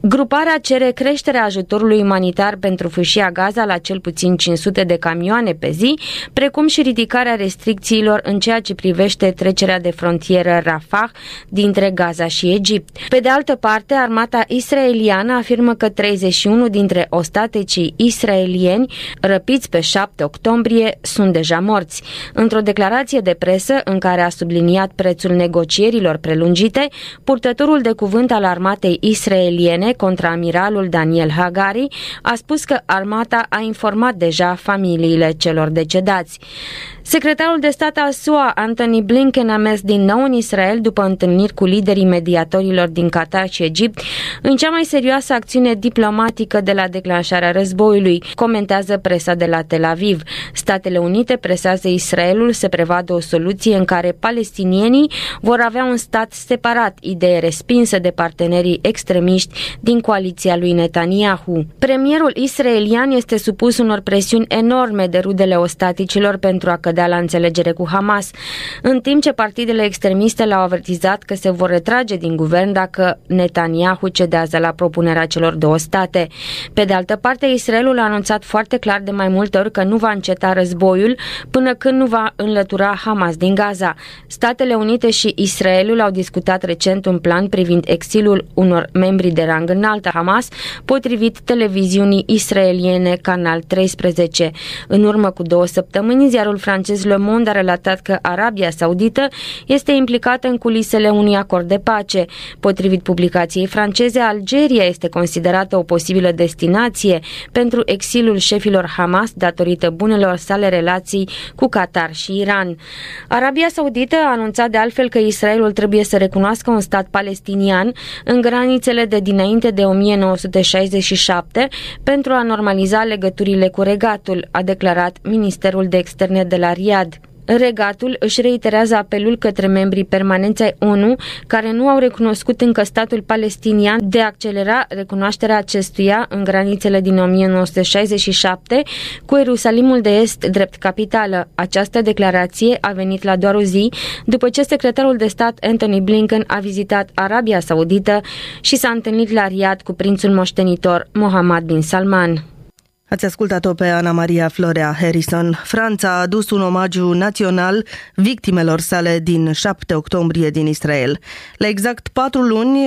Gruparea cere creșterea ajutorului umanitar pentru fâșia Gaza la cel puțin 500 de camioane pe zi, precum și ridicarea restricțiilor în ceea ce privește trecerea de frontieră Rafah dintre Gaza și Egipt. Pe de altă parte, armata israeliană afirmă că 31 dintre ostatecii israelieni răpiți pe 7 octombrie sunt deja morți. Într-o declarație de presă în care a subliniat prețul negocierilor prelungite, purtătorul de cuvânt al armatei israeliene, contraamiralul Daniel Hagari, a spus că armata a informat deja familiile celor decedați. Secretarul de stat al SUA, Anthony Blinken, a mers din nou în Israel după întâlniri cu liderii mediatorilor din Qatar și Egipt, în cea mai serioasă acțiune diplomatică de la declanșarea războiului, comentează presa de la Tel Aviv. Statele Unite presează Israelul să prevadă o soluție în care palestinienii vor avea un stat separat, idee respinsă de partenerii extremiști din coaliția lui Netanyahu. Premierul israelian este supus unor presiuni enorme de rudele ostaticilor pentru a cădea la înțelegere cu Hamas, în timp ce partidele extremiste l-au avertizat că se vor retrage din guvern dacă Netanyahu cedează la propunerea celor două state. Pe de altă parte, Israelul a anunțat foarte clar de mai multe ori că nu va înceta războiul până când nu va înlătura Hamas din Gaza. Statele Unite și Israelul au discutat recent un plan privind exilul unor membri de rang înalt a Hamas, potrivit televiziunii israeliene Canal 13. În urmă cu două săptămâni, ziarul francez Le Monde a relatat că Arabia Saudită este implicată în culisele unui acord de pace. Potrivit publicației franceze, Algeria este considerată o posibilă destinație pentru exilul șefilor Hamas datorită bunelor sale relații cu Qatar și Iran. Arabia Saudită a anunțat de altfel că Israelul trebuie să recunoască un stat palestinian în granițele de dinainte de 1967 pentru a normaliza legăturile cu regatul, a declarat Ministerul de Externe de la Riyadh. Regatul își reiterează apelul către membrii permanenți ai ONU care nu au recunoscut încă statul palestinian de a accelera recunoașterea acestuia în granițele din 1967 cu Ierusalimul de Est drept capitală. Această declarație a venit la doar o zi după ce secretarul de stat Anthony Blinken a vizitat Arabia Saudită și s-a întâlnit la Riyadh cu prințul moștenitor Mohammed bin Salman. Ați ascultat-o pe Ana Maria Florea Harrison. Franța a adus un omagiu național victimelor sale din 7 octombrie din Israel. La exact patru luni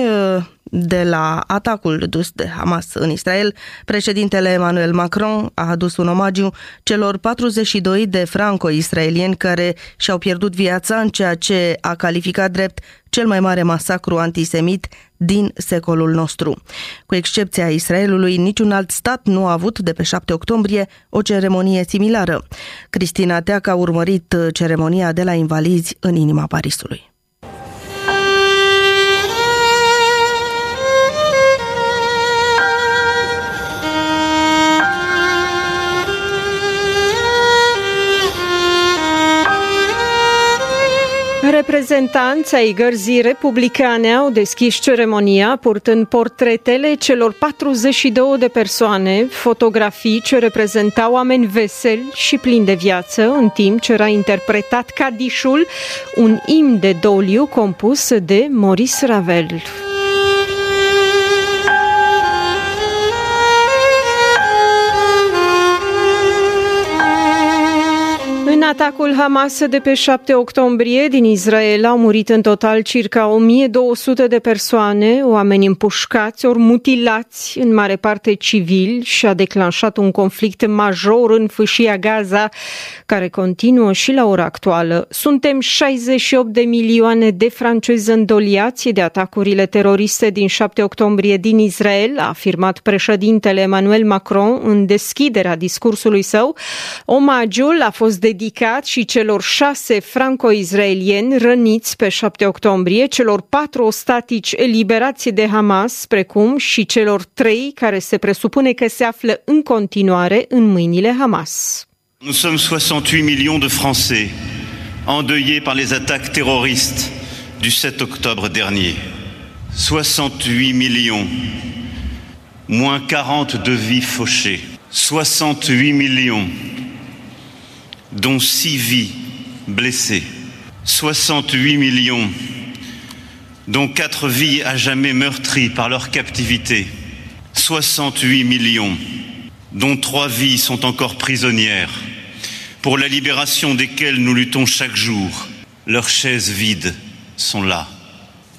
de la atacul dus de Hamas în Israel, președintele Emmanuel Macron a adus un omagiu celor 42 de franco-israelieni care și-au pierdut viața în ceea ce a calificat drept cel mai mare masacru antisemit din secolul nostru. Cu excepția Israelului, niciun alt stat nu a avut de pe 7 octombrie o ceremonie similară. Cristina Teac a urmărit ceremonia de la Invalizi în inima Parisului. Reprezentanți ai gărzii republicane au deschis ceremonia purtând portretele celor 42 de persoane, fotografii ce reprezentau oameni veseli și plini de viață, în timp ce era interpretat Cadișul, un imn de doliu compus de Maurice Ravel. Atacul Hamas de pe 7 octombrie din Israel au murit în total circa 1200 de persoane, oameni împușcați ori mutilați, în mare parte civili, și a declanșat un conflict major în fâșia Gaza, care continuă și la ora actuală. Suntem 68 de milioane de francezi îndoliați de atacurile teroriste din 7 octombrie din Israel, a afirmat președintele Emmanuel Macron în deschiderea discursului său. Omagiul a fost dedicat dedicat și celor șase franco-izraelieni răniți pe 7 octombrie, celor patru ostatici eliberați de Hamas, precum și celor trei care se presupune că se află în continuare în mâinile Hamas. Nous sommes 68 millions de Français endeuillés par les attaques terroristes du 7 octobre dernier. 68 millions, moins 40 de vies fauchées. 68 millions dont 6 vies blessées, 68 millions, dont 4 vies à jamais meurtries par leur captivité, 68 millions, dont 3 vies sont encore prisonnières, pour la libération desquelles nous luttons chaque jour. Leurs chaises vides sont là.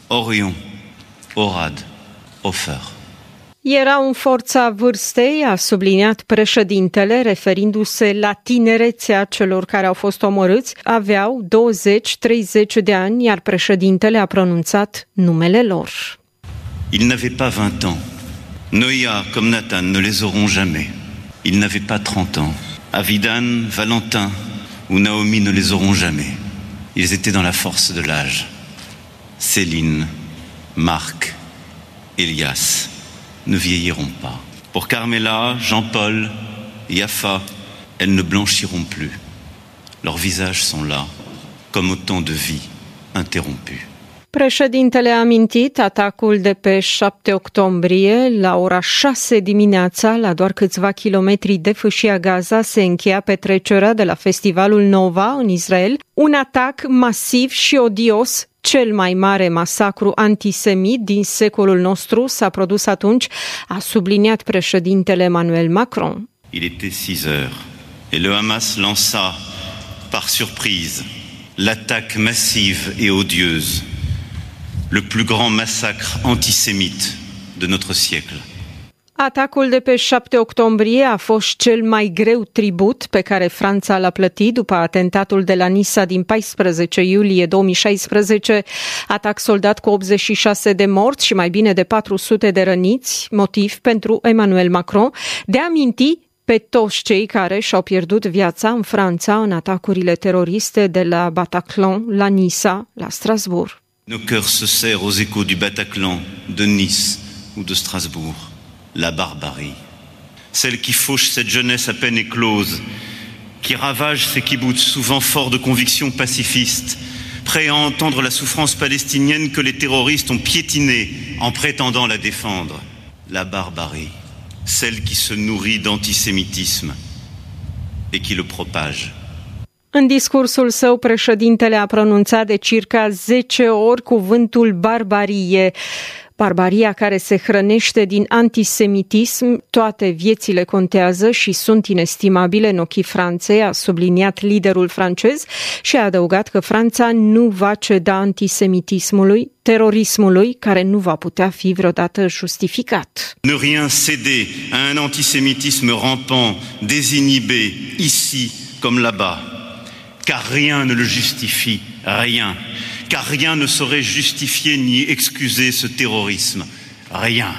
Orion, Orad, Ofer. Era în forța vârstei, a subliniat președintele, referindu-se la tinerețea celor care au fost omorâți. Aveau 20-30 de ani, iar președintele a pronunțat numele lor. Ils n'avaient pas 20 ans. Noia comme Nathan ne les auront jamais. Ils n'avaient pas 30 ans. Avidan, Valentin ou Naomi ne les auront jamais. Ils étaient dans la force de l'âge. Céline, Marc, Elias ne vieilliront pas. Pour Carmela, Jean-Paul, Yafa, elles ne blanchiront plus. Leurs visages sont là, comme autant de vies interrompue. Președintele a amintit atacul de pe 7 octombrie la ora 6 dimineața, la doar câțiva kilometri de fâșia Gaza, se încheia petrecerea de la festivalul Nova în Israel, un atac masiv și odios cel mai mare masacru antisemit din secolul nostru s-a produs atunci, a subliniat președintele Emmanuel Macron. Il était 6 heures et le Hamas lança par surprise l'attaque massive et odieuse le plus grand massacre antisémite de notre siècle. Atacul de pe 7 octombrie a fost cel mai greu tribut pe care Franța l-a plătit după atentatul de la Nisa din 14 iulie 2016, atac soldat cu 86 de morți și mai bine de 400 de răniți, motiv pentru Emmanuel Macron de a minti pe toți cei care și-au pierdut viața în Franța în atacurile teroriste de la Bataclan, la Nisa, la Strasbourg. Nos cœurs se serrent aux échos du Bataclan, de Nice ou de Strasbourg. La barbarie. Celle qui fauche cette jeunesse à peine éclose, qui ravage ces kibbutz souvent forts de convictions pacifistes, prêts à entendre la souffrance palestinienne que les terroristes ont piétinée en prétendant la défendre. La barbarie. Celle qui se nourrit d'antisémitisme et qui le propage. În discursul său, președintele a pronunțat de circa 10 ori cuvântul barbarie. Barbaria care se hrănește din antisemitism, toate viețile contează și sunt inestimabile în ochii Franței, a subliniat liderul francez și a adăugat că Franța nu va ceda antisemitismului, terorismului, care nu va putea fi vreodată justificat. Ne rien céder à un antisémitisme rampant, désinhibé, ici comme là-bas car rien ne le justifie, rien, car rien ne saurait justifier ni excuser ce terrorisme, rien.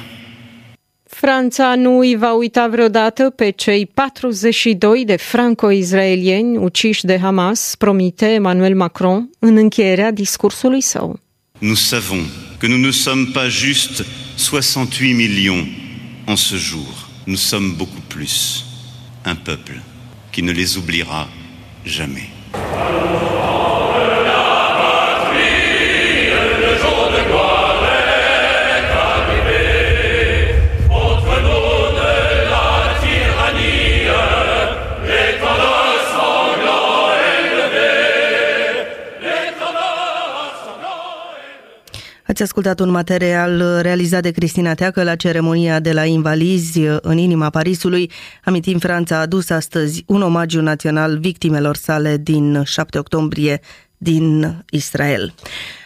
Franța nu îi va uita vreodată pe cei 42 de franco-izraelieni uciși de Hamas, promite Emmanuel Macron în încheierea discursului său. Nous savons que nous ne sommes pas juste 68 millions en ce jour. Nous sommes beaucoup plus. Un peuple qui ne les oubliera jamais. Ați ascultat un material realizat de Cristina Teacă la ceremonia de la Invalizi în inima Parisului. Amintim, Franța a adus astăzi un omagiu național victimelor sale din 7 octombrie din Israel.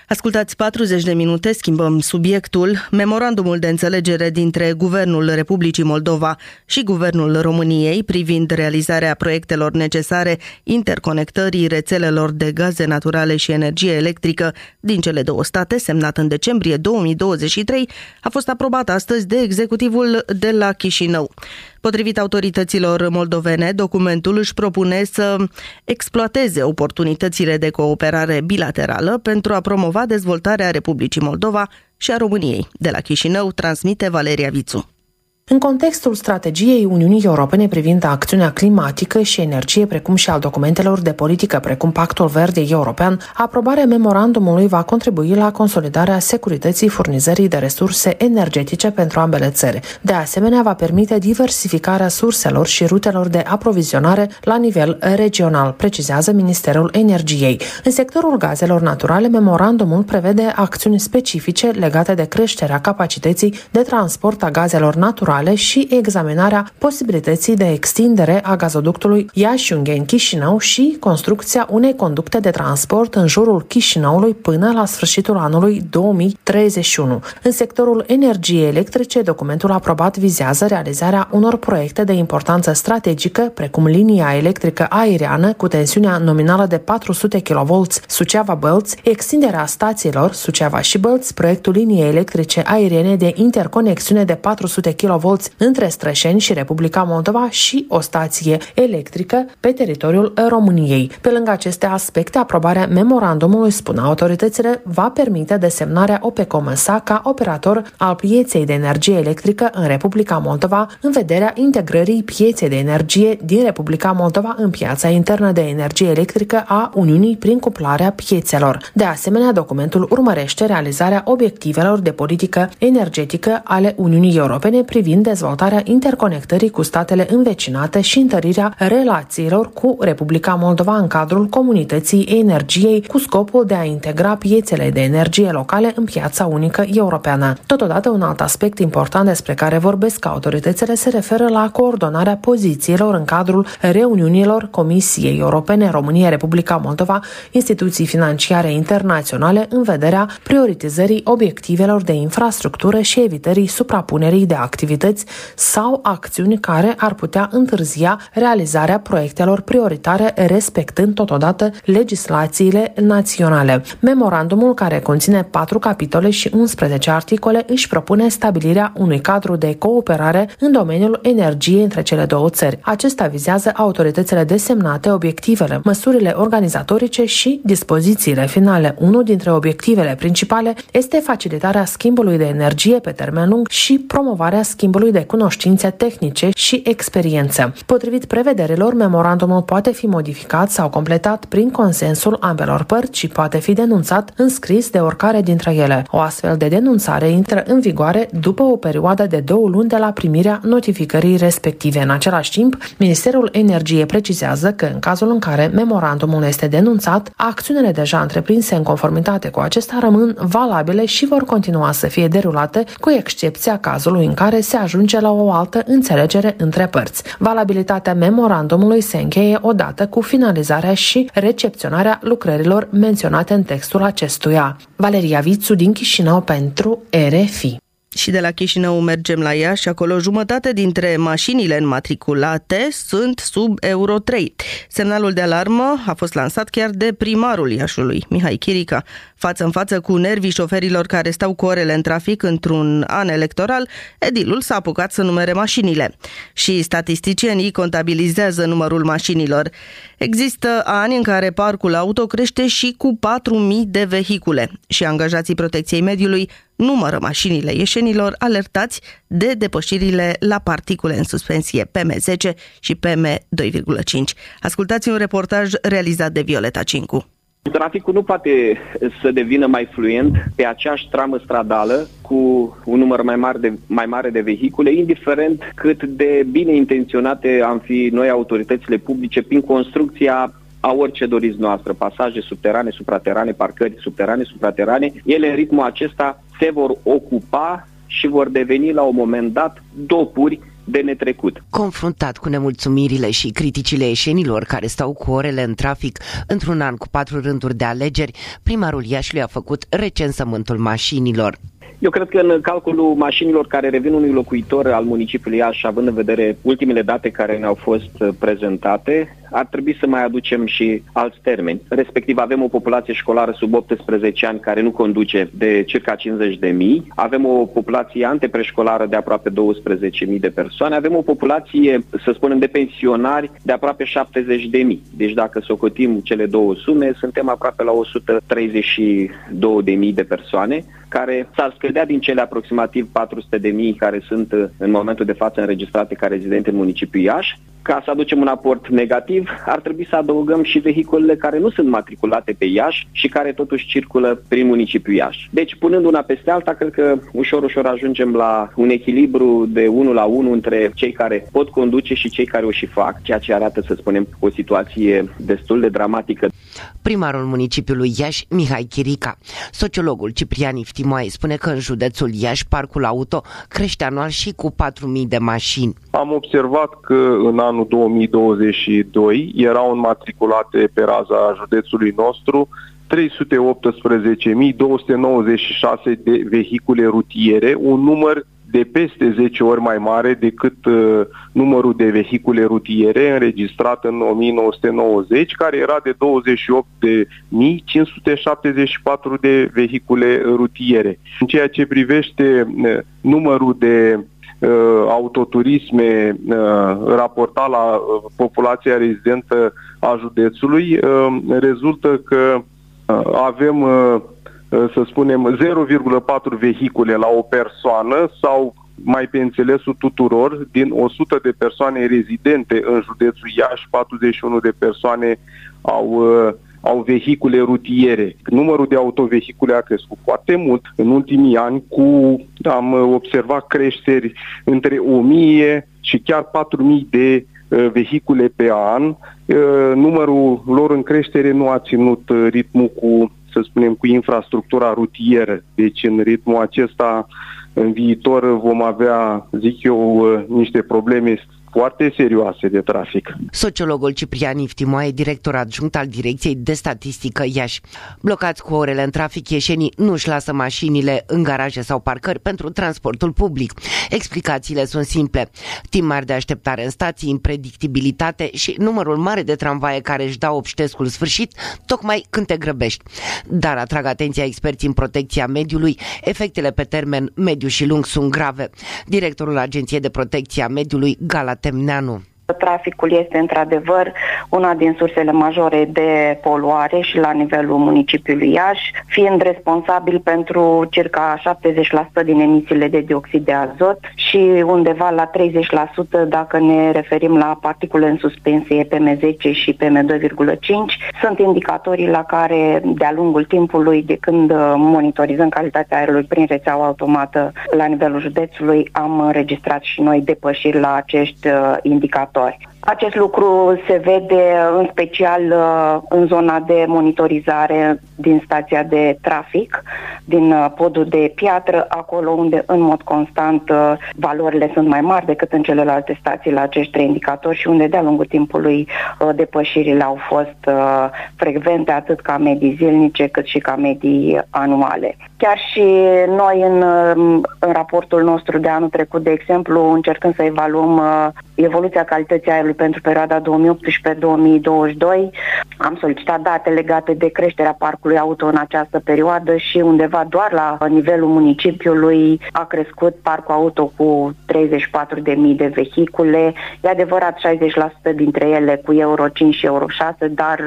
Ascultați 40 de minute, schimbăm subiectul. Memorandumul de înțelegere dintre Guvernul Republicii Moldova și Guvernul României privind realizarea proiectelor necesare interconectării rețelelor de gaze naturale și energie electrică din cele două state, semnat în decembrie 2023, a fost aprobat astăzi de executivul de la Chișinău. Potrivit autorităților moldovene, documentul își propune să exploateze oportunitățile de cooperare bilaterală pentru a promova dezvoltarea Republicii Moldova și a României. De la Chișinău transmite Valeria Vițu. În contextul strategiei Uniunii Europene privind acțiunea climatică și energie, precum și al documentelor de politică, precum Pactul Verde European, aprobarea memorandumului va contribui la consolidarea securității furnizării de resurse energetice pentru ambele țări. De asemenea, va permite diversificarea surselor și rutelor de aprovizionare la nivel regional, precizează Ministerul Energiei. În sectorul gazelor naturale, memorandumul prevede acțiuni specifice legate de creșterea capacității de transport a gazelor naturale naturale și examinarea posibilității de extindere a gazoductului Iași-Ungheni-Chișinău și construcția unei conducte de transport în jurul Chișinăului până la sfârșitul anului 2031. În sectorul energiei electrice, documentul aprobat vizează realizarea unor proiecte de importanță strategică, precum linia electrică aeriană cu tensiunea nominală de 400 kV Suceava-Bălți, extinderea stațiilor Suceava și Bălți, proiectul liniei electrice aeriene de interconexiune de 400 kV kV între Strășeni și Republica Moldova și o stație electrică pe teritoriul României. Pe lângă aceste aspecte, aprobarea memorandumului, spun autoritățile, va permite desemnarea OPECOMSA ca operator al pieței de energie electrică în Republica Moldova în vederea integrării pieței de energie din Republica Moldova în piața internă de energie electrică a Uniunii prin cuplarea piețelor. De asemenea, documentul urmărește realizarea obiectivelor de politică energetică ale Uniunii Europene privind dezvoltarea interconectării cu statele învecinate și întărirea relațiilor cu Republica Moldova în cadrul comunității energiei cu scopul de a integra piețele de energie locale în piața unică europeană. Totodată, un alt aspect important despre care vorbesc autoritățile se referă la coordonarea pozițiilor în cadrul reuniunilor Comisiei Europene România Republica Moldova, instituții financiare internaționale în vederea prioritizării obiectivelor de infrastructură și evitării suprapunerii de activități sau acțiuni care ar putea întârzia realizarea proiectelor prioritare respectând totodată legislațiile naționale. Memorandumul care conține patru capitole și 11 articole își propune stabilirea unui cadru de cooperare în domeniul energiei între cele două țări. Acesta vizează autoritățile desemnate, obiectivele, măsurile organizatorice și dispozițiile finale. Unul dintre obiectivele principale este facilitarea schimbului de energie pe termen lung și promovarea schimbului de cunoștințe tehnice și experiență. Potrivit prevederilor, memorandumul poate fi modificat sau completat prin consensul ambelor părți și poate fi denunțat în scris de oricare dintre ele. O astfel de denunțare intră în vigoare după o perioadă de două luni de la primirea notificării respective. În același timp, Ministerul Energiei precizează că în cazul în care memorandumul este denunțat, acțiunile deja întreprinse în conformitate cu acesta rămân valabile și vor continua să fie derulate, cu excepția cazului în care se ajunge la o altă înțelegere între părți. Valabilitatea memorandumului se încheie odată cu finalizarea și recepționarea lucrărilor menționate în textul acestuia. Valeria Vițu din Chișinău pentru RFI. Și de la Chișinău mergem la Iași, acolo jumătate dintre mașinile înmatriculate sunt sub Euro 3. Semnalul de alarmă a fost lansat chiar de primarul Iașului, Mihai Chirica. Față în față cu nervii șoferilor care stau cu orele în trafic într-un an electoral, edilul s-a apucat să numere mașinile. Și statisticienii contabilizează numărul mașinilor. Există ani în care parcul auto crește și cu 4.000 de vehicule și angajații protecției mediului numără mașinile ieșenilor alertați de depășirile la particule în suspensie PM10 și PM2,5. Ascultați un reportaj realizat de Violeta Cincu. Traficul nu poate să devină mai fluent pe aceeași tramă stradală cu un număr mai mare de, mai mare de vehicule, indiferent cât de bine intenționate am fi noi autoritățile publice prin construcția a orice doriți noastră, pasaje subterane, supraterane, parcări subterane, supraterane, ele în ritmul acesta se vor ocupa și vor deveni la un moment dat dopuri de netrecut. Confruntat cu nemulțumirile și criticile eșenilor care stau cu orele în trafic într-un an cu patru rânduri de alegeri, primarul Iașului a făcut recensământul mașinilor. Eu cred că în calculul mașinilor care revin unui locuitor al municipiului Iași, având în vedere ultimele date care ne-au fost uh, prezentate, ar trebui să mai aducem și alți termeni. Respectiv, avem o populație școlară sub 18 ani care nu conduce de circa 50 de mii, avem o populație antepreșcolară de aproape 12.000 de persoane, avem o populație, să spunem, de pensionari de aproape 70 de mii. Deci dacă socotim cele două sume, suntem aproape la 132 de mii de persoane care s-ar scădea din cele aproximativ 400 de mii care sunt în momentul de față înregistrate ca rezidente în municipiul Iași ca să aducem un aport negativ, ar trebui să adăugăm și vehiculele care nu sunt matriculate pe Iași și care totuși circulă prin municipiul Iași. Deci, punând una peste alta, cred că ușor, ușor ajungem la un echilibru de 1 la 1 între cei care pot conduce și cei care o și fac, ceea ce arată, să spunem, o situație destul de dramatică. Primarul municipiului Iași, Mihai Chirica. Sociologul Ciprian Iftimoae spune că în județul Iași parcul auto crește anual și cu 4.000 de mașini. Am observat că în anul anul 2022 erau înmatriculate pe raza județului nostru 318.296 de vehicule rutiere, un număr de peste 10 ori mai mare decât uh, numărul de vehicule rutiere înregistrat în 1990, care era de 28.574 de vehicule rutiere. În ceea ce privește uh, numărul de autoturisme raportat la populația rezidentă a județului, rezultă că avem, să spunem, 0,4 vehicule la o persoană sau mai pe înțelesul tuturor, din 100 de persoane rezidente în județul Iași, 41 de persoane au, uh, au vehicule rutiere. Numărul de autovehicule a crescut foarte mult în ultimii ani, cu am observat creșteri între 1000 și chiar 4000 de uh, vehicule pe an. Uh, numărul lor în creștere nu a ținut ritmul cu, să spunem, cu infrastructura rutieră. Deci în ritmul acesta în viitor vom avea, zic eu, niște probleme foarte serioase de trafic. Sociologul Ciprian Iftimoae, director adjunct al Direcției de Statistică Iași. Blocați cu orele în trafic, ieșenii nu își lasă mașinile în garaje sau parcări pentru transportul public. Explicațiile sunt simple. Timp mari de așteptare în stații, impredictibilitate și numărul mare de tramvaie care își dau obștescul sfârșit, tocmai când te grăbești. Dar atrag atenția experții în protecția mediului, efectele pe termen mediu și lung sunt grave. Directorul Agenției de Protecție a Mediului, Galat Temneanu. Traficul este într-adevăr una din sursele majore de poluare și la nivelul municipiului Iași, fiind responsabil pentru circa 70% din emisiile de dioxid de azot și undeva la 30% dacă ne referim la particule în suspensie PM10 și PM2,5. Sunt indicatorii la care de-a lungul timpului, de când monitorizăm calitatea aerului prin rețeaua automată la nivelul județului, am înregistrat și noi depășiri la acești uh, indicatori website. Acest lucru se vede în special uh, în zona de monitorizare din stația de trafic, din uh, podul de piatră, acolo unde în mod constant uh, valorile sunt mai mari decât în celelalte stații la acești trei indicatori și unde de-a lungul timpului depășirile au fost frecvente atât ca medii zilnice cât și ca medii anuale. Chiar și noi în, în raportul nostru de anul trecut, de exemplu, încercând să evaluăm evoluția calității aerului pentru perioada 2018-2022. Am solicitat date legate de creșterea parcului auto în această perioadă și undeva doar la nivelul municipiului a crescut parcul auto cu 34.000 de vehicule. E adevărat 60% dintre ele cu Euro 5 și Euro 6, dar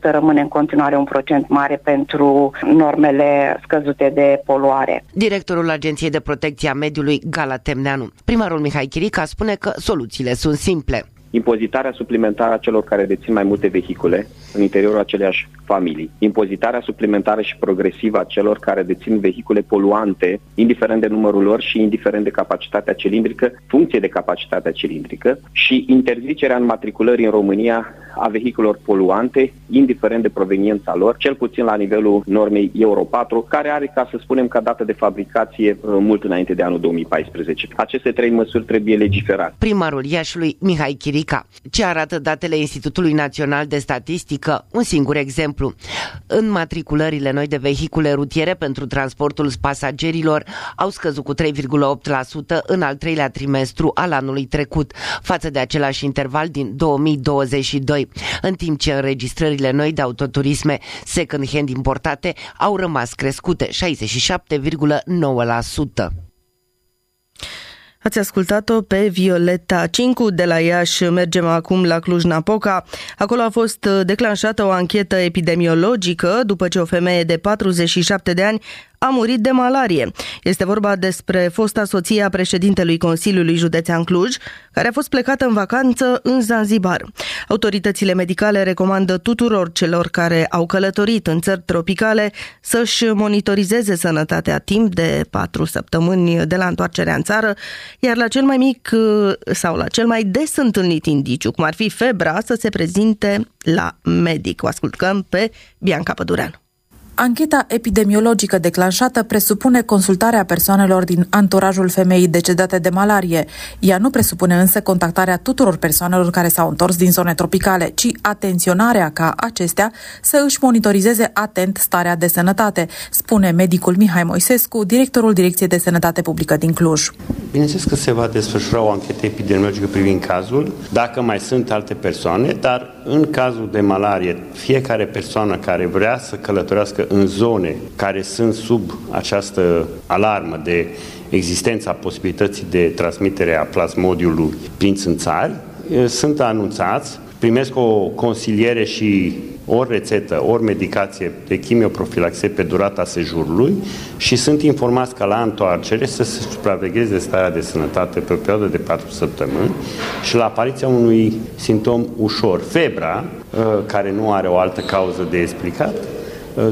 40% rămâne în continuare un procent mare pentru normele scăzute de poluare. Directorul Agenției de Protecție a Mediului, Gala Temneanu. Primarul Mihai Chirica spune că soluțiile sunt simple play impozitarea suplimentară a celor care dețin mai multe vehicule în interiorul aceleiași familii, impozitarea suplimentară și progresivă a celor care dețin vehicule poluante, indiferent de numărul lor și indiferent de capacitatea cilindrică, funcție de capacitatea cilindrică și interzicerea înmatriculării în România a vehiculelor poluante, indiferent de proveniența lor, cel puțin la nivelul normei Euro 4, care are, ca să spunem, ca dată de fabricație uh, mult înainte de anul 2014. Aceste trei măsuri trebuie legiferate. Primarul Iașului, Mihai Chirica. Ce arată datele Institutului Național de Statistică? Un singur exemplu. În matriculările noi de vehicule rutiere pentru transportul pasagerilor au scăzut cu 3,8% în al treilea trimestru al anului trecut, față de același interval din 2022 în timp ce înregistrările noi de autoturisme second-hand importate au rămas crescute 67,9%. Ați ascultat-o pe Violeta Cincu de la Iași. Mergem acum la Cluj-Napoca. Acolo a fost declanșată o anchetă epidemiologică după ce o femeie de 47 de ani a murit de malarie. Este vorba despre fosta soție a președintelui Consiliului Județean Cluj, care a fost plecată în vacanță în Zanzibar. Autoritățile medicale recomandă tuturor celor care au călătorit în țări tropicale să-și monitorizeze sănătatea timp de patru săptămâni de la întoarcerea în țară, iar la cel mai mic sau la cel mai des întâlnit indiciu, cum ar fi febra, să se prezinte la medic. O ascultăm pe Bianca Pădureanu. Ancheta epidemiologică declanșată presupune consultarea persoanelor din anturajul femeii decedate de malarie. Ea nu presupune însă contactarea tuturor persoanelor care s-au întors din zone tropicale, ci atenționarea ca acestea să își monitorizeze atent starea de sănătate, spune medicul Mihai Moisescu, directorul Direcției de Sănătate Publică din Cluj. Bineînțeles că se va desfășura o anchetă epidemiologică privind cazul, dacă mai sunt alte persoane, dar în cazul de malarie, fiecare persoană care vrea să călătorească în zone care sunt sub această alarmă de existența posibilității de transmitere a plasmodiului prin țânțari, sunt anunțați, primesc o consiliere și ori rețetă, ori medicație de chimioprofilaxe pe durata sejurului și sunt informați ca la întoarcere să se supravegheze starea de sănătate pe o perioadă de 4 săptămâni și la apariția unui simptom ușor, febra, care nu are o altă cauză de explicat, Uh,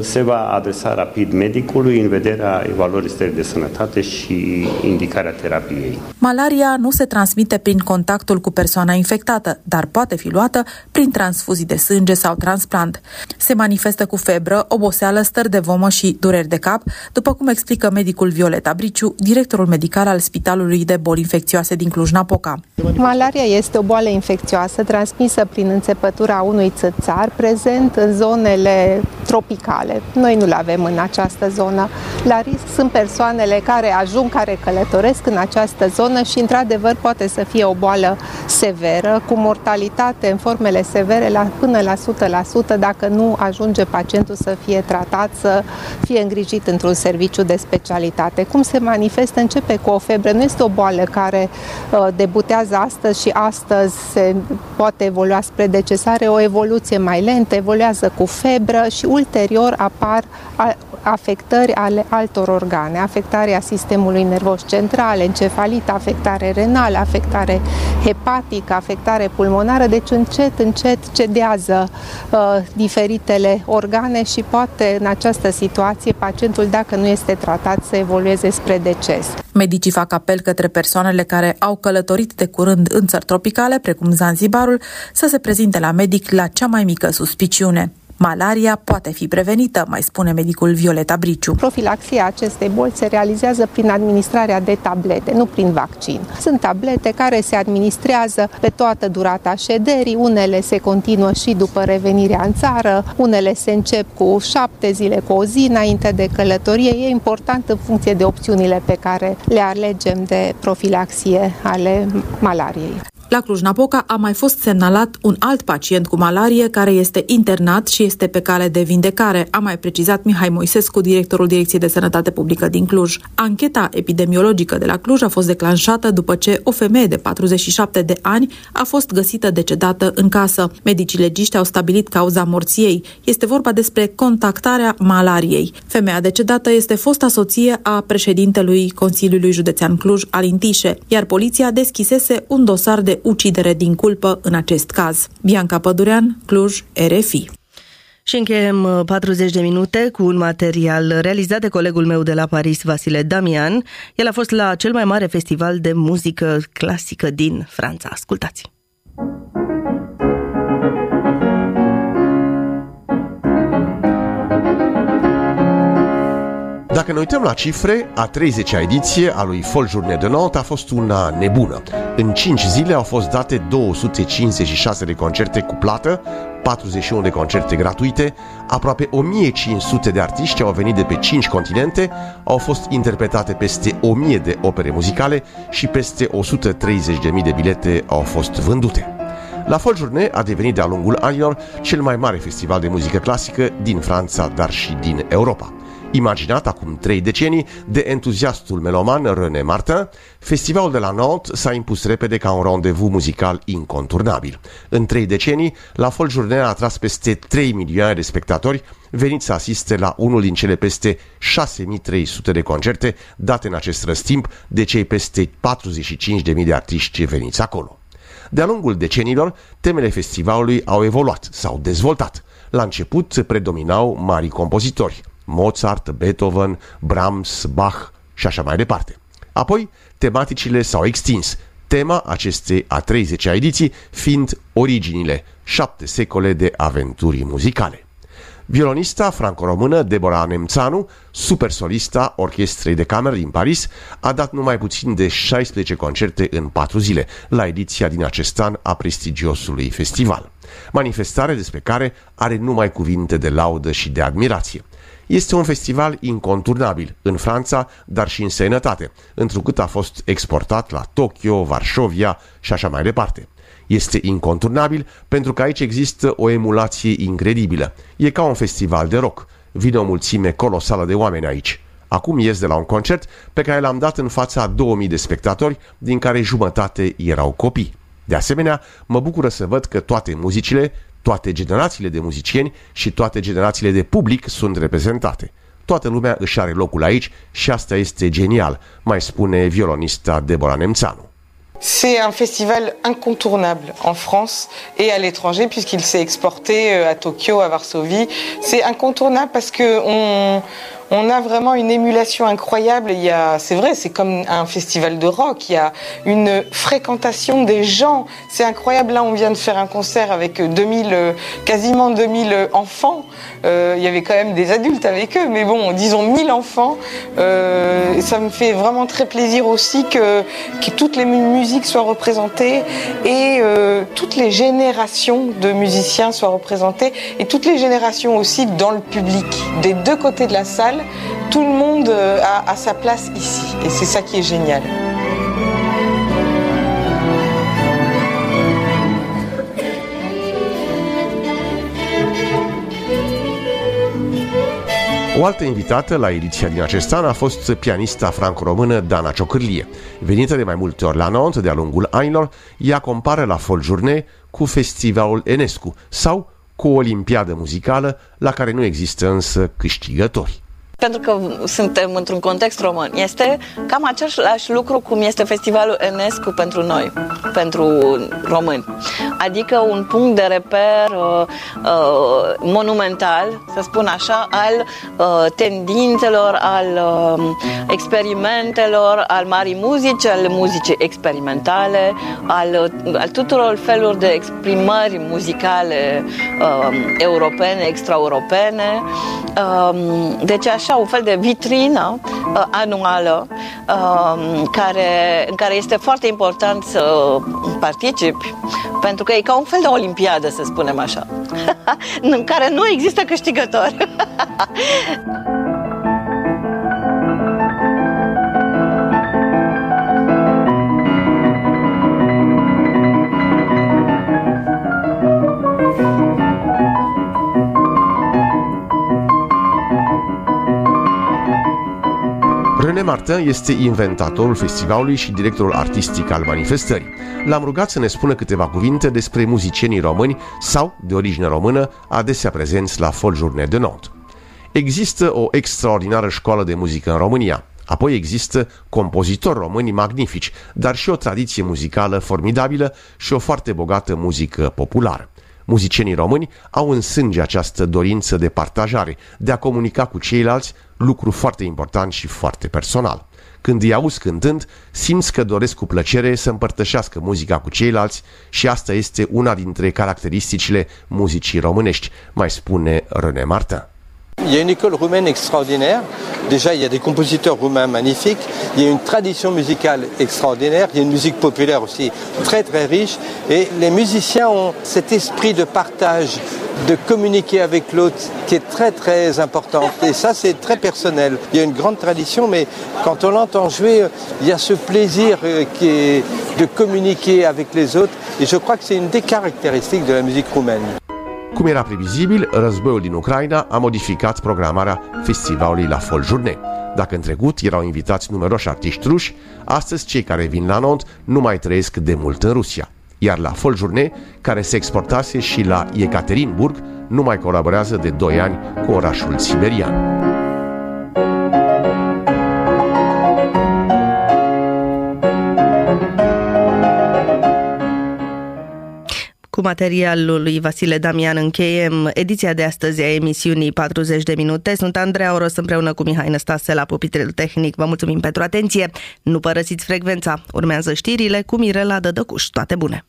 se va adresa rapid medicului în vederea evaluării stării de sănătate și indicarea terapiei. Malaria nu se transmite prin contactul cu persoana infectată, dar poate fi luată prin transfuzii de sânge sau transplant. Se manifestă cu febră, oboseală, stări de vomă și dureri de cap, după cum explică medicul Violeta Briciu, directorul medical al Spitalului de Boli Infecțioase din Cluj-Napoca. Malaria este o boală infecțioasă transmisă prin înțepătura unui țățar prezent în zonele tropicale locale. Noi nu le avem în această zonă. La risc sunt persoanele care ajung, care călătoresc în această zonă și, într-adevăr, poate să fie o boală severă, cu mortalitate în formele severe la, până la 100% dacă nu ajunge pacientul să fie tratat, să fie îngrijit într-un serviciu de specialitate. Cum se manifestă? Începe cu o febră. Nu este o boală care uh, debutează astăzi și astăzi se poate evolua spre decesare, o evoluție mai lentă, evoluează cu febră și ulterior ulterior apar afectări ale altor organe, afectarea sistemului nervos central, encefalită, afectare renală, afectare hepatică, afectare pulmonară, deci încet, încet cedează uh, diferitele organe și poate în această situație pacientul, dacă nu este tratat, să evolueze spre deces. Medicii fac apel către persoanele care au călătorit de curând în țări tropicale, precum Zanzibarul, să se prezinte la medic la cea mai mică suspiciune. Malaria poate fi prevenită, mai spune medicul Violeta Briciu. Profilaxia acestei boli se realizează prin administrarea de tablete, nu prin vaccin. Sunt tablete care se administrează pe toată durata șederii, unele se continuă și după revenirea în țară, unele se încep cu șapte zile, cu o zi înainte de călătorie. E important în funcție de opțiunile pe care le alegem de profilaxie ale malariei. La Cluj-Napoca a mai fost semnalat un alt pacient cu malarie care este internat și este pe cale de vindecare, a mai precizat Mihai Moisescu, directorul Direcției de Sănătate Publică din Cluj. Ancheta epidemiologică de la Cluj a fost declanșată după ce o femeie de 47 de ani a fost găsită decedată în casă. Medicii legiști au stabilit cauza morției. Este vorba despre contactarea malariei. Femeia decedată este fosta soție a președintelui Consiliului Județean Cluj, Alin Tișe, iar poliția deschisese un dosar de ucidere din culpă în acest caz. Bianca Pădurean, Cluj, RFI. Și încheiem 40 uh, de minute cu un material realizat de colegul meu de la Paris, Vasile Damian. El a fost la cel mai mare festival de muzică clasică din Franța. Ascultați! Dacă ne uităm la cifre, a 30-a ediție a lui Fol Journée de Nantes a fost una nebună. În 5 zile au fost date 256 de concerte cu plată, 41 de concerte gratuite, aproape 1500 de artiști au venit de pe 5 continente, au fost interpretate peste 1000 de opere muzicale și peste 130.000 de bilete au fost vândute. La Fol Journée a devenit de-a lungul anilor cel mai mare festival de muzică clasică din Franța, dar și din Europa. Imaginat acum trei decenii de entuziastul meloman René Martin, festivalul de la Nantes s-a impus repede ca un randevu muzical inconturnabil. În trei decenii, la Fol Journée a atras peste 3 milioane de spectatori veniți să asiste la unul din cele peste 6300 de concerte date în acest răstimp de cei peste 45.000 de artiști veniți acolo. De-a lungul decenilor, temele festivalului au evoluat, s-au dezvoltat. La început predominau mari compozitori, Mozart, Beethoven, Brahms, Bach și așa mai departe. Apoi, tematicile s-au extins, tema acestei a 30-a ediții fiind originile, șapte secole de aventuri muzicale. Violonista franco-română Deborah Nemțanu, supersolista Orchestrei de Cameră din Paris, a dat numai puțin de 16 concerte în 4 zile la ediția din acest an a prestigiosului festival. Manifestare despre care are numai cuvinte de laudă și de admirație. Este un festival inconturnabil în Franța, dar și în sănătate, întrucât a fost exportat la Tokyo, Varșovia și așa mai departe. Este inconturnabil pentru că aici există o emulație incredibilă. E ca un festival de rock. Vine o mulțime colosală de oameni aici. Acum ies de la un concert pe care l-am dat în fața 2000 de spectatori, din care jumătate erau copii. De asemenea, mă bucură să văd că toate muzicile, toate generațiile de muzicieni și toate generațiile de public sunt reprezentate. Toată lumea își are locul aici și asta este genial, mai spune violonista Deborah Nemțanu. C'est un festival incontournable en France et à l'étranger puisqu'il s'est exporté euh, à Tokyo, à Varsovie. C'est incontournable parce que on, on a vraiment une émulation incroyable. Il c'est vrai, c'est comme un festival de rock. Il y a une fréquentation des gens. C'est incroyable. Là, on vient de faire un concert avec 2000, euh, quasiment 2000 enfants. Euh, il y avait quand même des adultes avec eux, mais bon, disons 1000 enfants. Euh, ça me fait vraiment très plaisir aussi que, toutes les musiques soient représentées et toutes les générations de musiciens soient représentées et toutes les générations aussi dans le public, des deux côtés de la salle tout le monde euh, a, a sa place ici. Et c'est ça qui est génial. O altă invitată la ediția din acest an a fost pianista franco-română Dana Ciocârlie. Venită de mai multe ori la Nantes de-a lungul anilor, ea compară la Fol Journée cu festivalul Enescu sau cu o olimpiadă muzicală la care nu există însă câștigători pentru că suntem într-un context român. Este cam același lucru cum este festivalul Enescu pentru noi, pentru români. Adică un punct de reper uh, uh, monumental, să spun așa, al uh, tendințelor, al uh, experimentelor, al marii muzici, al muzicii experimentale, al, uh, al tuturor feluri de exprimări muzicale uh, europene, extraeuropene. Uh, deci așa așa un fel de vitrină uh, anuală uh, care, în care este foarte important să participi pentru că e ca un fel de olimpiadă, să spunem așa, în care nu există câștigători. René Martin este inventatorul festivalului și directorul artistic al manifestării. L-am rugat să ne spună câteva cuvinte despre muzicienii români sau de origine română, adesea prezenți la Fol Journée de Nantes. Există o extraordinară școală de muzică în România. Apoi există compozitori români magnifici, dar și o tradiție muzicală formidabilă și o foarte bogată muzică populară. Muzicienii români au în sânge această dorință de partajare, de a comunica cu ceilalți, lucru foarte important și foarte personal. Când îi auzi cântând, simți că doresc cu plăcere să împărtășească muzica cu ceilalți și asta este una dintre caracteristicile muzicii românești, mai spune René Martin. Il y a une école roumaine extraordinaire. Déjà, il y a des compositeurs roumains magnifiques. Il y a une tradition musicale extraordinaire. Il y a une musique populaire aussi très très riche. Et les musiciens ont cet esprit de partage, de communiquer avec l'autre qui est très très important. Et ça, c'est très personnel. Il y a une grande tradition, mais quand on l'entend jouer, il y a ce plaisir euh, de communiquer avec les autres. Et je crois que c'est une des caractéristiques de la musique roumaine. Cum era previzibil, războiul din Ucraina a modificat programarea festivalului la Fol Journée. Dacă în trecut erau invitați numeroși artiști ruși, astăzi cei care vin la Nont nu mai trăiesc de mult în Rusia. Iar la Fol Journée, care se exportase și la Ekaterinburg, nu mai colaborează de 2 ani cu orașul siberian. Cu materialul lui Vasile Damian încheiem ediția de astăzi a emisiunii 40 de minute. Sunt Andreea Oros împreună cu Mihai Năstase la pupitrul tehnic. Vă mulțumim pentru atenție. Nu părăsiți frecvența. Urmează știrile cu Mirela Dădăcuș. Toate bune!